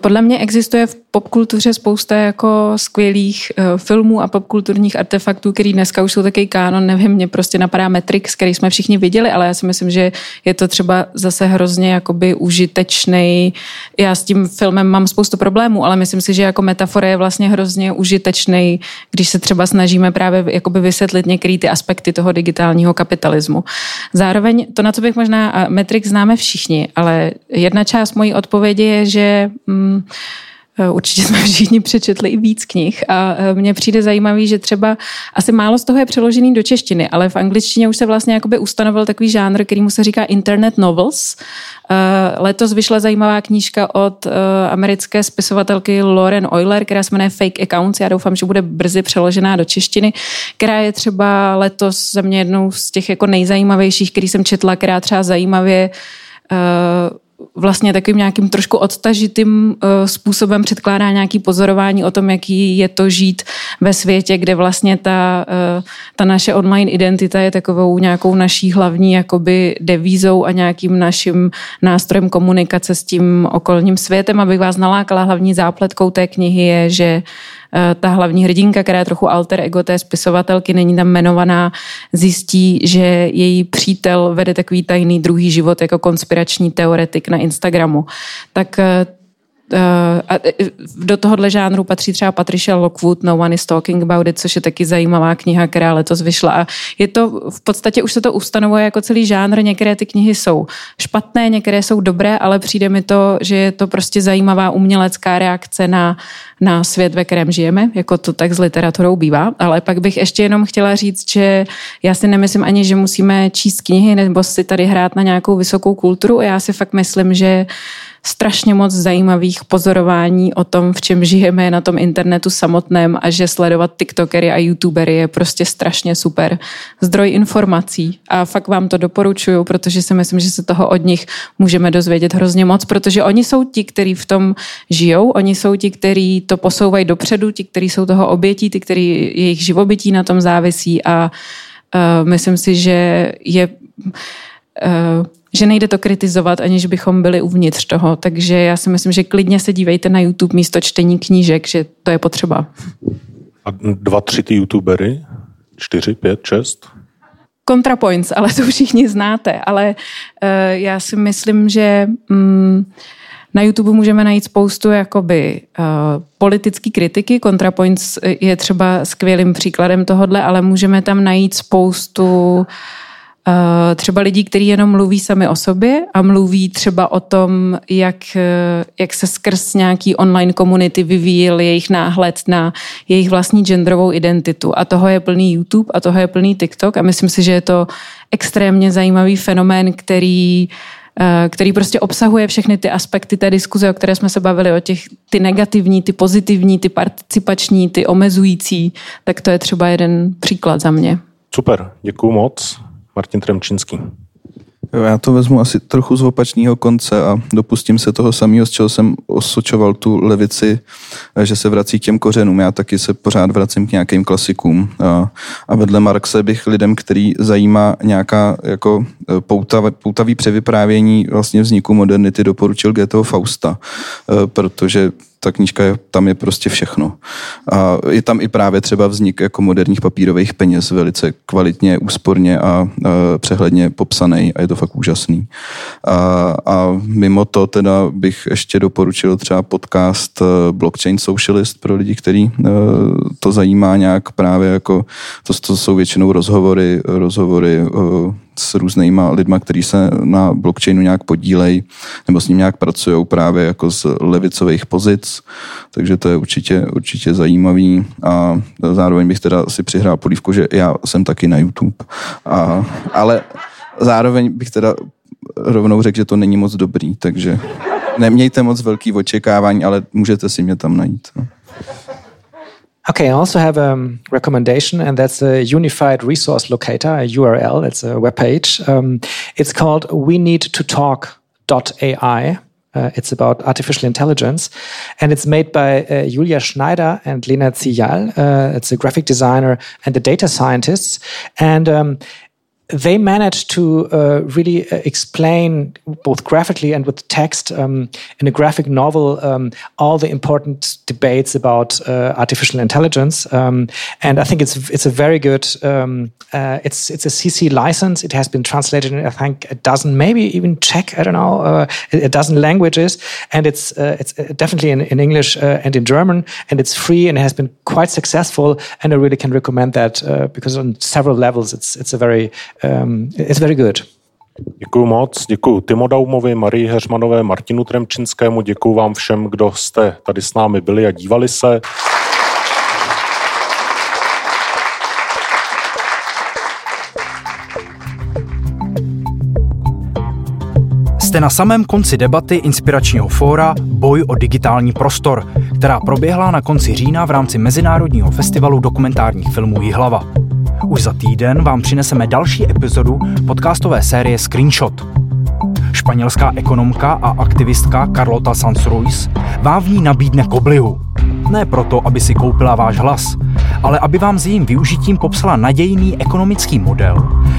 Podle mě existuje v popkultuře spousta jako skvělých uh, filmů a popkulturních artefaktů, který dneska už jsou taky kánon, nevím, mě prostě napadá Matrix, který jsme všichni viděli, ale já si myslím, že je to třeba zase hrozně jakoby užitečný. Já s tím filmem mám spoustu problémů, ale myslím si, že jako metafora je vlastně hrozně užitečný, když se třeba snažíme právě jakoby vysvětlit některé ty aspekty toho digitálního kapitalismu. Zároveň to, na co bych možná, Matrix známe všichni, ale jedna část mojí odpovědi je, že mm, Eh, určitě jsme všichni přečetli i víc knih a eh, mně přijde zajímavý, že třeba asi málo z toho je přeložený do češtiny, ale v angličtině už se vlastně jakoby ustanovil takový žánr, který mu se říká internet novels. Eh, letos vyšla zajímavá knížka od americké spisovatelky Lauren Euler, která se jmenuje Fake Accounts. Já doufám, že bude brzy přeložená do češtiny, která je třeba letos za mě jednou z těch jako nejzajímavějších, který jsem četla, která třeba zajímavě vlastně takovým nějakým trošku odtažitým uh, způsobem předkládá nějaký pozorování o tom, jaký je to žít ve světě, kde vlastně ta, uh, ta naše online identita je takovou nějakou naší hlavní jakoby devízou a nějakým naším nástrojem komunikace s tím okolním světem. Abych vás nalákala, hlavní zápletkou té knihy je, že Eh, ta hlavní hrdinka, která je trochu alter ego té spisovatelky, není tam jmenovaná, zjistí, že její přítel vede takový tajný druhý život jako konspirační teoretik na Instagramu. Tak eh, Eh, a eh, do tohohle žánru patří třeba Patricia Lockwood, No One is Talking About It, což je taky zajímavá kniha, která letos vyšla. A je to, v podstatě už se to ustanovuje jako celý žánr. Některé ty knihy jsou špatné, některé jsou dobré, ale přijde mi to, že je to prostě zajímavá umělecká reakce na, na svět, ve kterém žijeme, jako to tak s literaturou bývá. Ale pak bych ještě jenom chtěla říct, že já si nemyslím ani, že musíme číst knihy nebo si tady hrát na nějakou vysokou kulturu. Já si fakt myslím, že strašně moc zajímavých pozorování o tom, v čem žijeme na tom internetu samotném a že sledovat TikTokery a YouTubery je prostě strašně super zdroj informací. A fakt vám to doporučuju, protože si myslím, že se toho od nich můžeme dozvědět hrozně moc, protože oni jsou ti, kteří v tom žijou, oni jsou ti, kteří to posouvají dopředu, ti, kteří jsou toho obětí, ty, kteří jejich živobytí na tom závisí a uh, myslím si, že je uh, že nejde to kritizovat, aniž bychom byli uvnitř toho. Takže já si myslím, že klidně se dívejte na YouTube místo čtení knížek, že to je potřeba. A dva, tři ty youtubery? Čtyři, pět, šest? ContraPoints, ale to všichni znáte. Ale uh, já si myslím, že um, na YouTube můžeme najít spoustu jakoby uh, politický kritiky. ContraPoints je třeba skvělým příkladem tohodle, ale můžeme tam najít spoustu třeba lidí, kteří jenom mluví sami o sobě a mluví třeba o tom, jak, eh, jak se skrz nějaký online komunity vyvíjel jejich náhled na jejich vlastní genderovou identitu. A toho je plný YouTube a toho je plný TikTok a myslím si, že je to extrémně zajímavý fenomén, který eh, který prostě obsahuje všechny ty aspekty té diskuze, o které jsme se bavili, o těch ty negativní, ty pozitivní, ty participační, ty omezující, tak to je třeba jeden příklad za mě. Super, děkuju moc. Martin Tremčinský. Já to vezmu asi trochu z opačného konce a dopustím se toho samého, z čeho jsem osočoval tu levici, že se vrací k těm kořenům. Já taky se pořád vracím k nějakým klasikům. A, a vedle Marxe bych lidem, který zajímá nějaká jako e, poutav, poutavý převyprávění vlastně vzniku modernity, doporučil Goetheho Fausta, protože ta knížka je, tam je prostě všechno. A je tam i právě třeba vznik jako moderních papírových peněz, velice kvalitně, úsporně a, a přehledně popsaný a je to fakt úžasný. A, a mimo to teda bych ještě doporučil třeba podcast eh, Blockchain Socialist pro lidi, který eh, to zajímá nějak právě jako, to, to jsou většinou rozhovory, rozhovory s různýma lidma, kteří se na blockchainu nějak podílejí nebo s ním nějak pracují právě jako z levicových pozic, takže to je určitě, určitě zajímavý a zároveň bych teda si přihrál polívku, že já jsem taky na YouTube, a, ale zároveň bych teda rovnou řekl, že to není moc dobrý, takže nemějte moc velký očekávání, ale můžete si mě tam najít. No. Okay, I also have a recommendation, and that's a unified resource locator, a URL. It's a web page. Um, it's called we need to talk.ai. Uh, it's about artificial intelligence, and it's made by uh, Julia Schneider and Lena Ziyal. Uh, it's a graphic designer and the data scientists, and um, they managed to uh, really uh, explain both graphically and with text um, in a graphic novel um, all the important debates about uh, artificial intelligence. Um, and I think it's it's a very good um, uh, it's it's a CC license. It has been translated in I think a dozen, maybe even Czech. I don't know uh, a dozen languages, and it's uh, it's definitely in, in English and in German, and it's free and it has been quite successful. And I really can recommend that because on several levels, it's it's a very um, it's very good. Děkuji moc, děkuji Timo Daumovi, Marii Heřmanové, Martinu Tremčinskému, děkuji vám všem, kdo jste tady s námi byli a dívali se. Jste na samém konci debaty inspiračního fóra Boj o digitální prostor, která proběhla na konci října v rámci Mezinárodního festivalu dokumentárních filmů Jihlava. Už za týden vám přineseme další epizodu podcastové série Screenshot. Španělská ekonomka a aktivistka Carlota Sanz-Ruiz vám v ní nabídne koblihu. Ne proto, aby si koupila váš hlas, ale aby vám s jejím využitím popsala nadějný ekonomický model,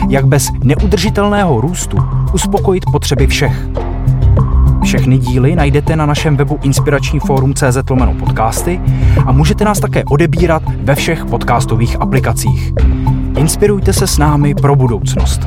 jak bez neudržitelného růstu uspokojit potřeby všech. Všechny díly najdete na našem webu inspirační fórum.cz podcasty a můžete nás také odebírat ve všech podcastových aplikacích. Inspirujte se s námi pro budoucnost.